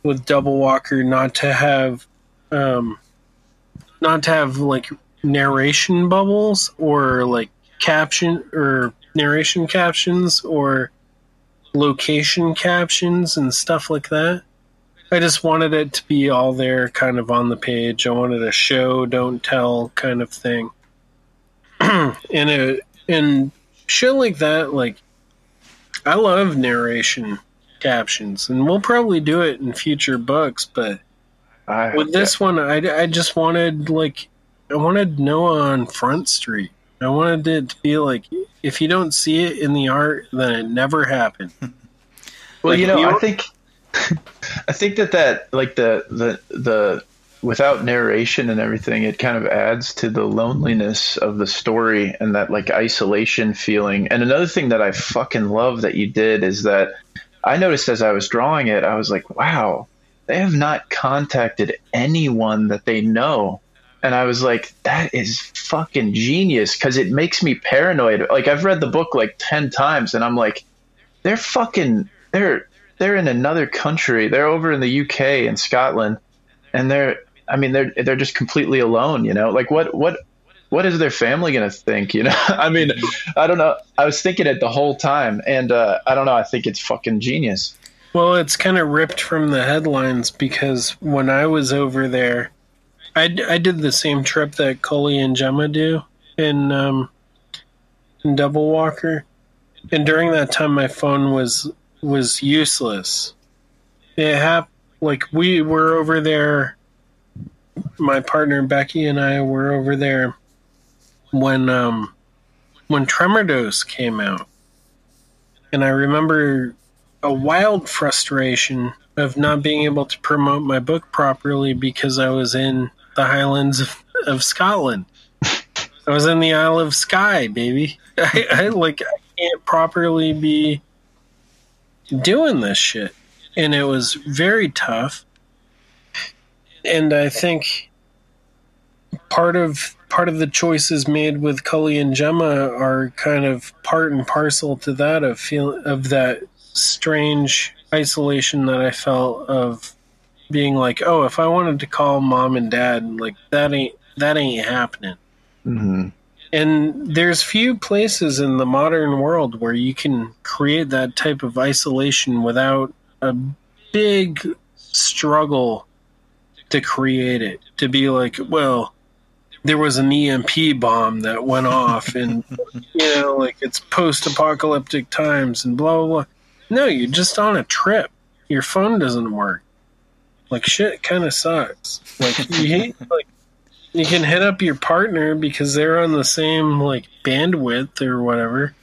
with Double Walker not to have um not to have like narration bubbles or like caption or narration captions or location captions and stuff like that. I just wanted it to be all there kind of on the page. I wanted a show, don't tell kind of thing. and it and shit like that, like I love narration captions, and we'll probably do it in future books. But I, with this one, I, I just wanted like I wanted Noah on Front Street. I wanted it to be like if you don't see it in the art, then it never happened. Well, Like, you know, you- I think I think that that like the the the without narration and everything, it kind of adds to the loneliness of the story and that like isolation feeling. And another thing that I fucking love that you did is that I noticed as I was drawing it, I was like, wow, they have not contacted anyone that they know. And I was like, that is fucking genius because it makes me paranoid. Like I've read the book like 10 times and I'm like, they're fucking they're they're in another country. They're over in the UK and Scotland, and they're I mean they're they're just completely alone. You know, like what what what is their family gonna think? You know, I mean, I don't know. I was thinking it the whole time, and uh, I don't know. I think it's fucking genius. Well, it's kind of ripped from the headlines because when I was over there, I, I did the same trip that Cully and Gemma do in um, in Double Walker, and during that time, my phone was was useless. It hap- like we were over there. My partner Becky and I were over there when um, when Tremor came out, and I remember a wild frustration of not being able to promote my book properly because I was in the Highlands of, of Scotland. I was in the Isle of Skye, baby. I, I like I can't properly be doing this shit, and it was very tough. And I think part of part of the choices made with Cully and Gemma are kind of part and parcel to that of feel of that strange isolation that I felt of being like, oh, if I wanted to call mom and dad, like that ain't that ain't happening. hmm And there's few places in the modern world where you can create that type of isolation without a big struggle to create it. To be like, well, there was an EMP bomb that went off, and you know, like it's post-apocalyptic times, and blah blah blah. No, you're just on a trip. Your phone doesn't work. Like shit, kind of sucks. Like you hate like you can hit up your partner because they're on the same like bandwidth or whatever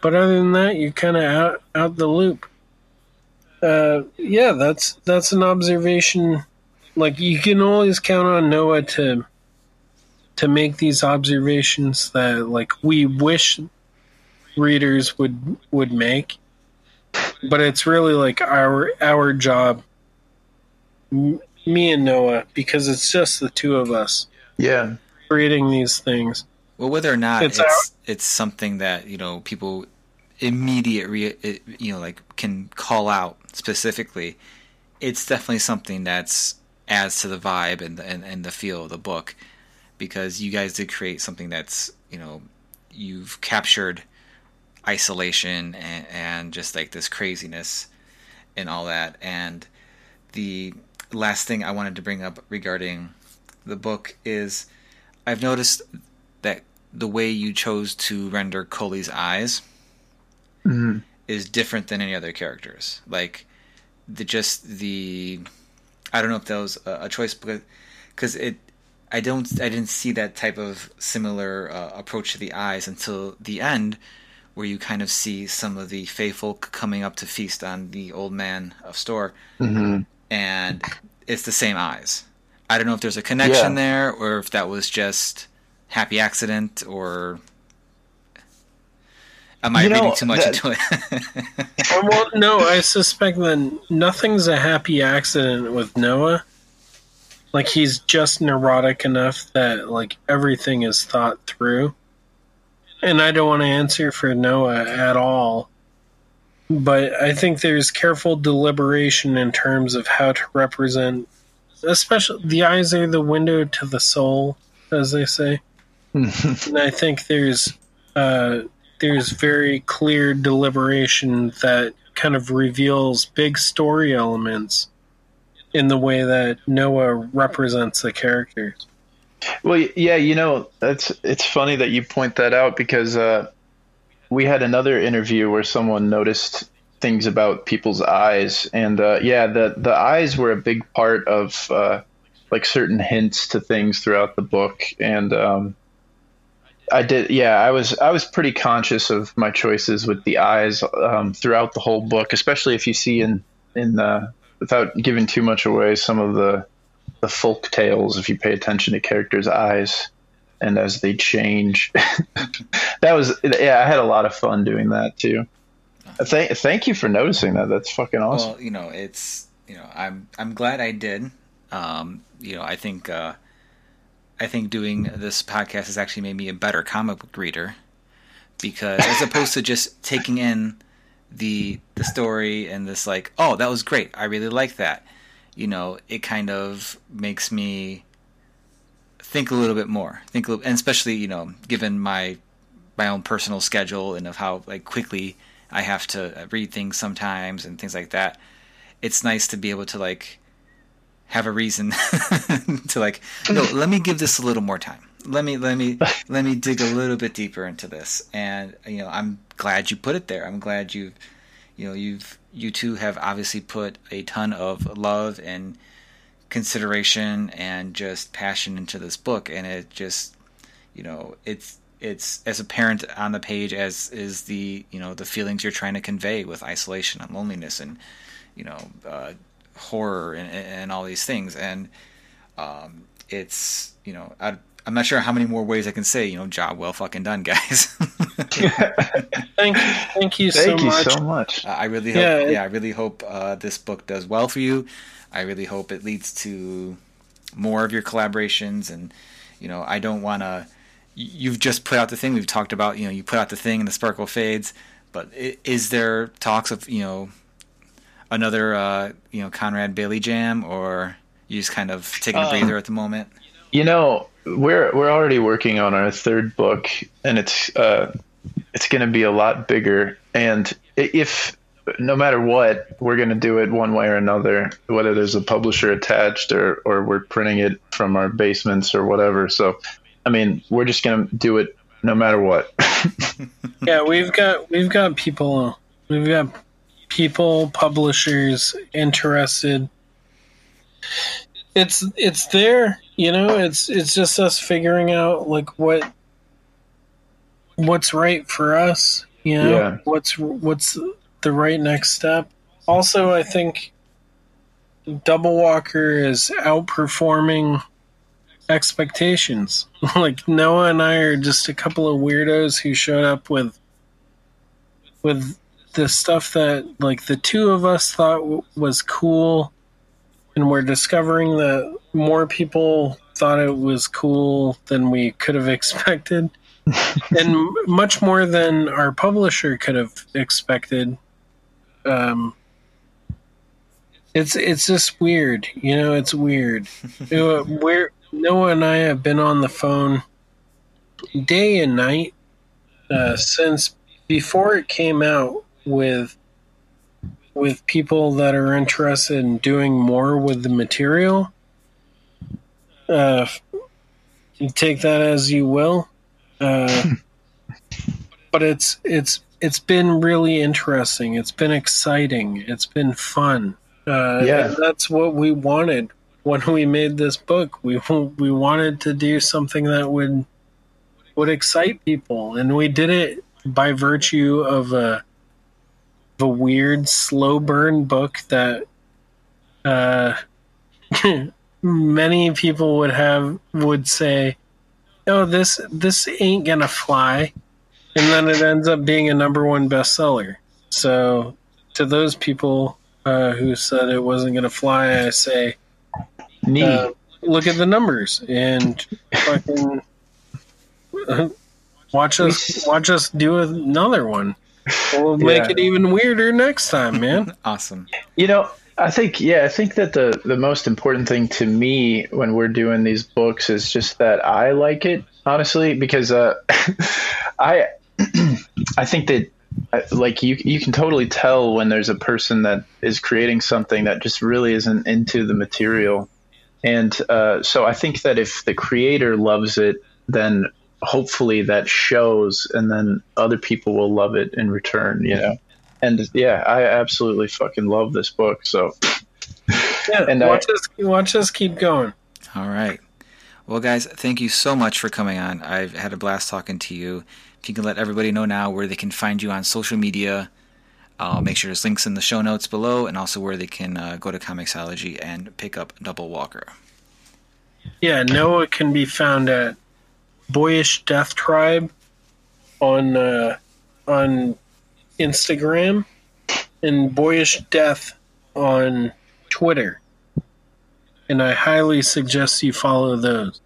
but other than that, you're kind of out out the loop. Uh, yeah, that's that's an observation. Like you can always count on Noah to to make these observations that like we wish readers would would make, but it's really like our our job, me and Noah, because it's just the two of us Yeah. creating these things. Well, whether or not It's it's it's, something that you know people immediate re, it- you know like can call out specifically, it's definitely something that's adds to the vibe and the, and, and the feel of the book because you guys did create something that's you know you've captured isolation and, and just like this craziness and all that and the last thing I wanted to bring up regarding the book is I've noticed that the way you chose to render Coley's eyes Mhm. is different than any other characters. Like the just the I don't know if that was a, a choice because it I don't I didn't see that type of similar uh, approach to the eyes until the end where you kind of see some of the faithful coming up to feast on the old man of Storr hmm and it's the same eyes. I don't know if there's a connection Yeah. there or if that was just happy accident or am I You know, reading too much that- into it? Uh, well, no, I suspect that nothing's a happy accident with Noah. Like he's just neurotic enough that like everything is thought through. And I don't want to answer for Noah at all. But I think there's careful deliberation in terms of how to represent especially the eyes are the window to the soul, as they say. and I think there's uh there's very clear deliberation that kind of reveals big story elements in the way that Noah represents the characters. Well, yeah, you know, that's it's funny that you point that out because uh, we had another interview where someone noticed things about people's eyes, and uh, yeah, the the eyes were a big part of uh, like certain hints to things throughout the book, and um, I did, yeah, I was I was pretty conscious of my choices with the eyes um, throughout the whole book, especially if you see in in the without giving too much away some of the the folk tales if you pay attention to characters' eyes and as they change. that was yeah, I had a lot of fun doing that too. Thank thank you for noticing that. That's fucking awesome. Well, you know, it's you know, I'm I'm glad I did. Um, you know, I think uh, I think doing this podcast has actually made me a better comic book reader because as opposed to just taking in the the story and this like, oh, that was great. I really like that. You know, it kind of makes me think a little bit more. Think, a little, and especially you know, given my my own personal schedule and of how like quickly I have to uh, read things sometimes and things like that. It's nice to be able to like have a reason to like no, let me give this a little more time. Let me let me let me dig a little bit deeper into this. And you know, I'm glad you put it there. I'm glad you've you know, you've you two have obviously put a ton of love and consideration and just passion into this book and it just you know, it's it's as apparent on the page as is the you know the feelings you're trying to convey with isolation and loneliness and you know uh, horror and, and all these things. And um, it's you know I, I'm not sure how many more ways I can say you know job well fucking done guys Thank you, thank you so Thank you much. so much. I really hope Yeah, yeah, I really hope uh, this book does well for you I really hope it leads to more of your collaborations and you know I don't want to you've just put out the thing we've talked about you know you put out the thing and the sparkle fades but is there talks of you know another uh, you know Conrad Bailey jam or you just kind of taking a Um, breather at the moment You know, we're we're already working on our third book, and it's uh, it's going to be a lot bigger. And if no matter what, we're going to do it one way or another, whether there's a publisher attached or or we're printing it from our basements or whatever. So, I mean, we're just going to do it no matter what. Yeah, we've got we've got people we've got people, publishers interested. It's it's there, you know, it's it's just us figuring out like what what's right for us You know, Yeah. what's what's the right next step? Also, I think Double Walker is outperforming expectations. like Noah and I are just a couple of weirdos who showed up with with the stuff that like the two of us thought w- was cool and we're discovering that more people thought it was cool than we could have expected. And much more than our publisher could have expected. Um it's it's just weird you know it's weird. We're noah and i have been on the phone day and night uh, since before it came out with with people that are interested in doing more with the material uh take that as you will uh but it's it's it's been really interesting. It's been exciting. It's been fun. Uh Yeah. that's what we wanted. When we made this book we we wanted to do something that would would excite people. And we did it by virtue of a a weird slow burn book that uh many people would have would say oh this this ain't gonna fly and then it ends up being a number one bestseller so to those people uh, who said it wasn't gonna fly i say Neat. uh, look at the numbers and fucking watch us watch us do another one. We'll make Yeah. it even weirder next time, man. Awesome. You know, I think yeah, I think that the the most important thing to me when we're doing these books is just that I like it honestly because uh, I I think that uh, like you you can totally tell when there's a person that is creating something that just really isn't into the material, and uh, so I think that if the creator loves it, then hopefully that shows, and then other people will love it in return. You know. And yeah, I absolutely fucking love this book. So Yeah, And I- watch us watch us keep going. All right. Well, guys, thank you so much for coming on. I've had a blast talking to you. If you can let everybody know now where they can find you on social media, I'll make sure there's links in the show notes below and also where they can uh, go to Comixology and pick up Double Walker. Yeah, Noah can be found at Boyish Death Tribe on uh, on Instagram and Boyish Death on Twitter. And I highly suggest you follow those.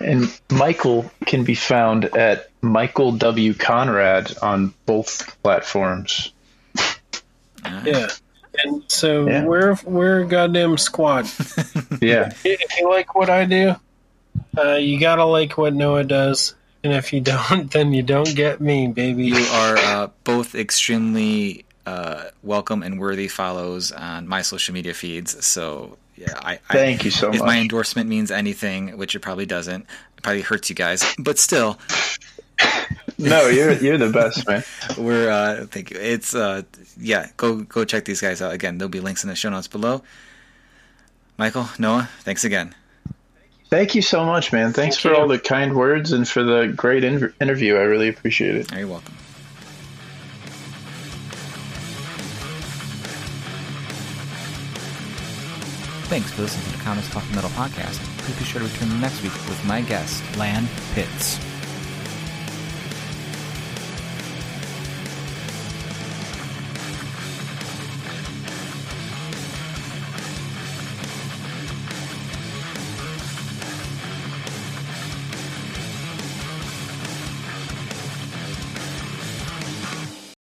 And Michael can be found at Michael W. Conrad on both platforms. Yeah. And so Yeah. we're we're a goddamn squad. Yeah. if you like what I do, uh, you gotta like what Noah does. And if you don't, then you don't get me, baby. You are uh, both extremely uh, welcome and worthy follows on my social media feeds. So, yeah, I, I Thank you so much. if my endorsement means anything, which it probably doesn't, it probably hurts you guys. But still, No, you're you're the best, man. we're uh, thank you. It's uh, yeah, go go check these guys out. Again, there'll be links in the show notes below. Michael, Noah, thanks again. Thank you so much, man. Thanks Thank for you. all the kind words and for the great in- interview. I really appreciate it. You're welcome. Thanks for listening to the Comics Coffee Metal podcast. Please be sure to return next week with my guest, Lan Pitts.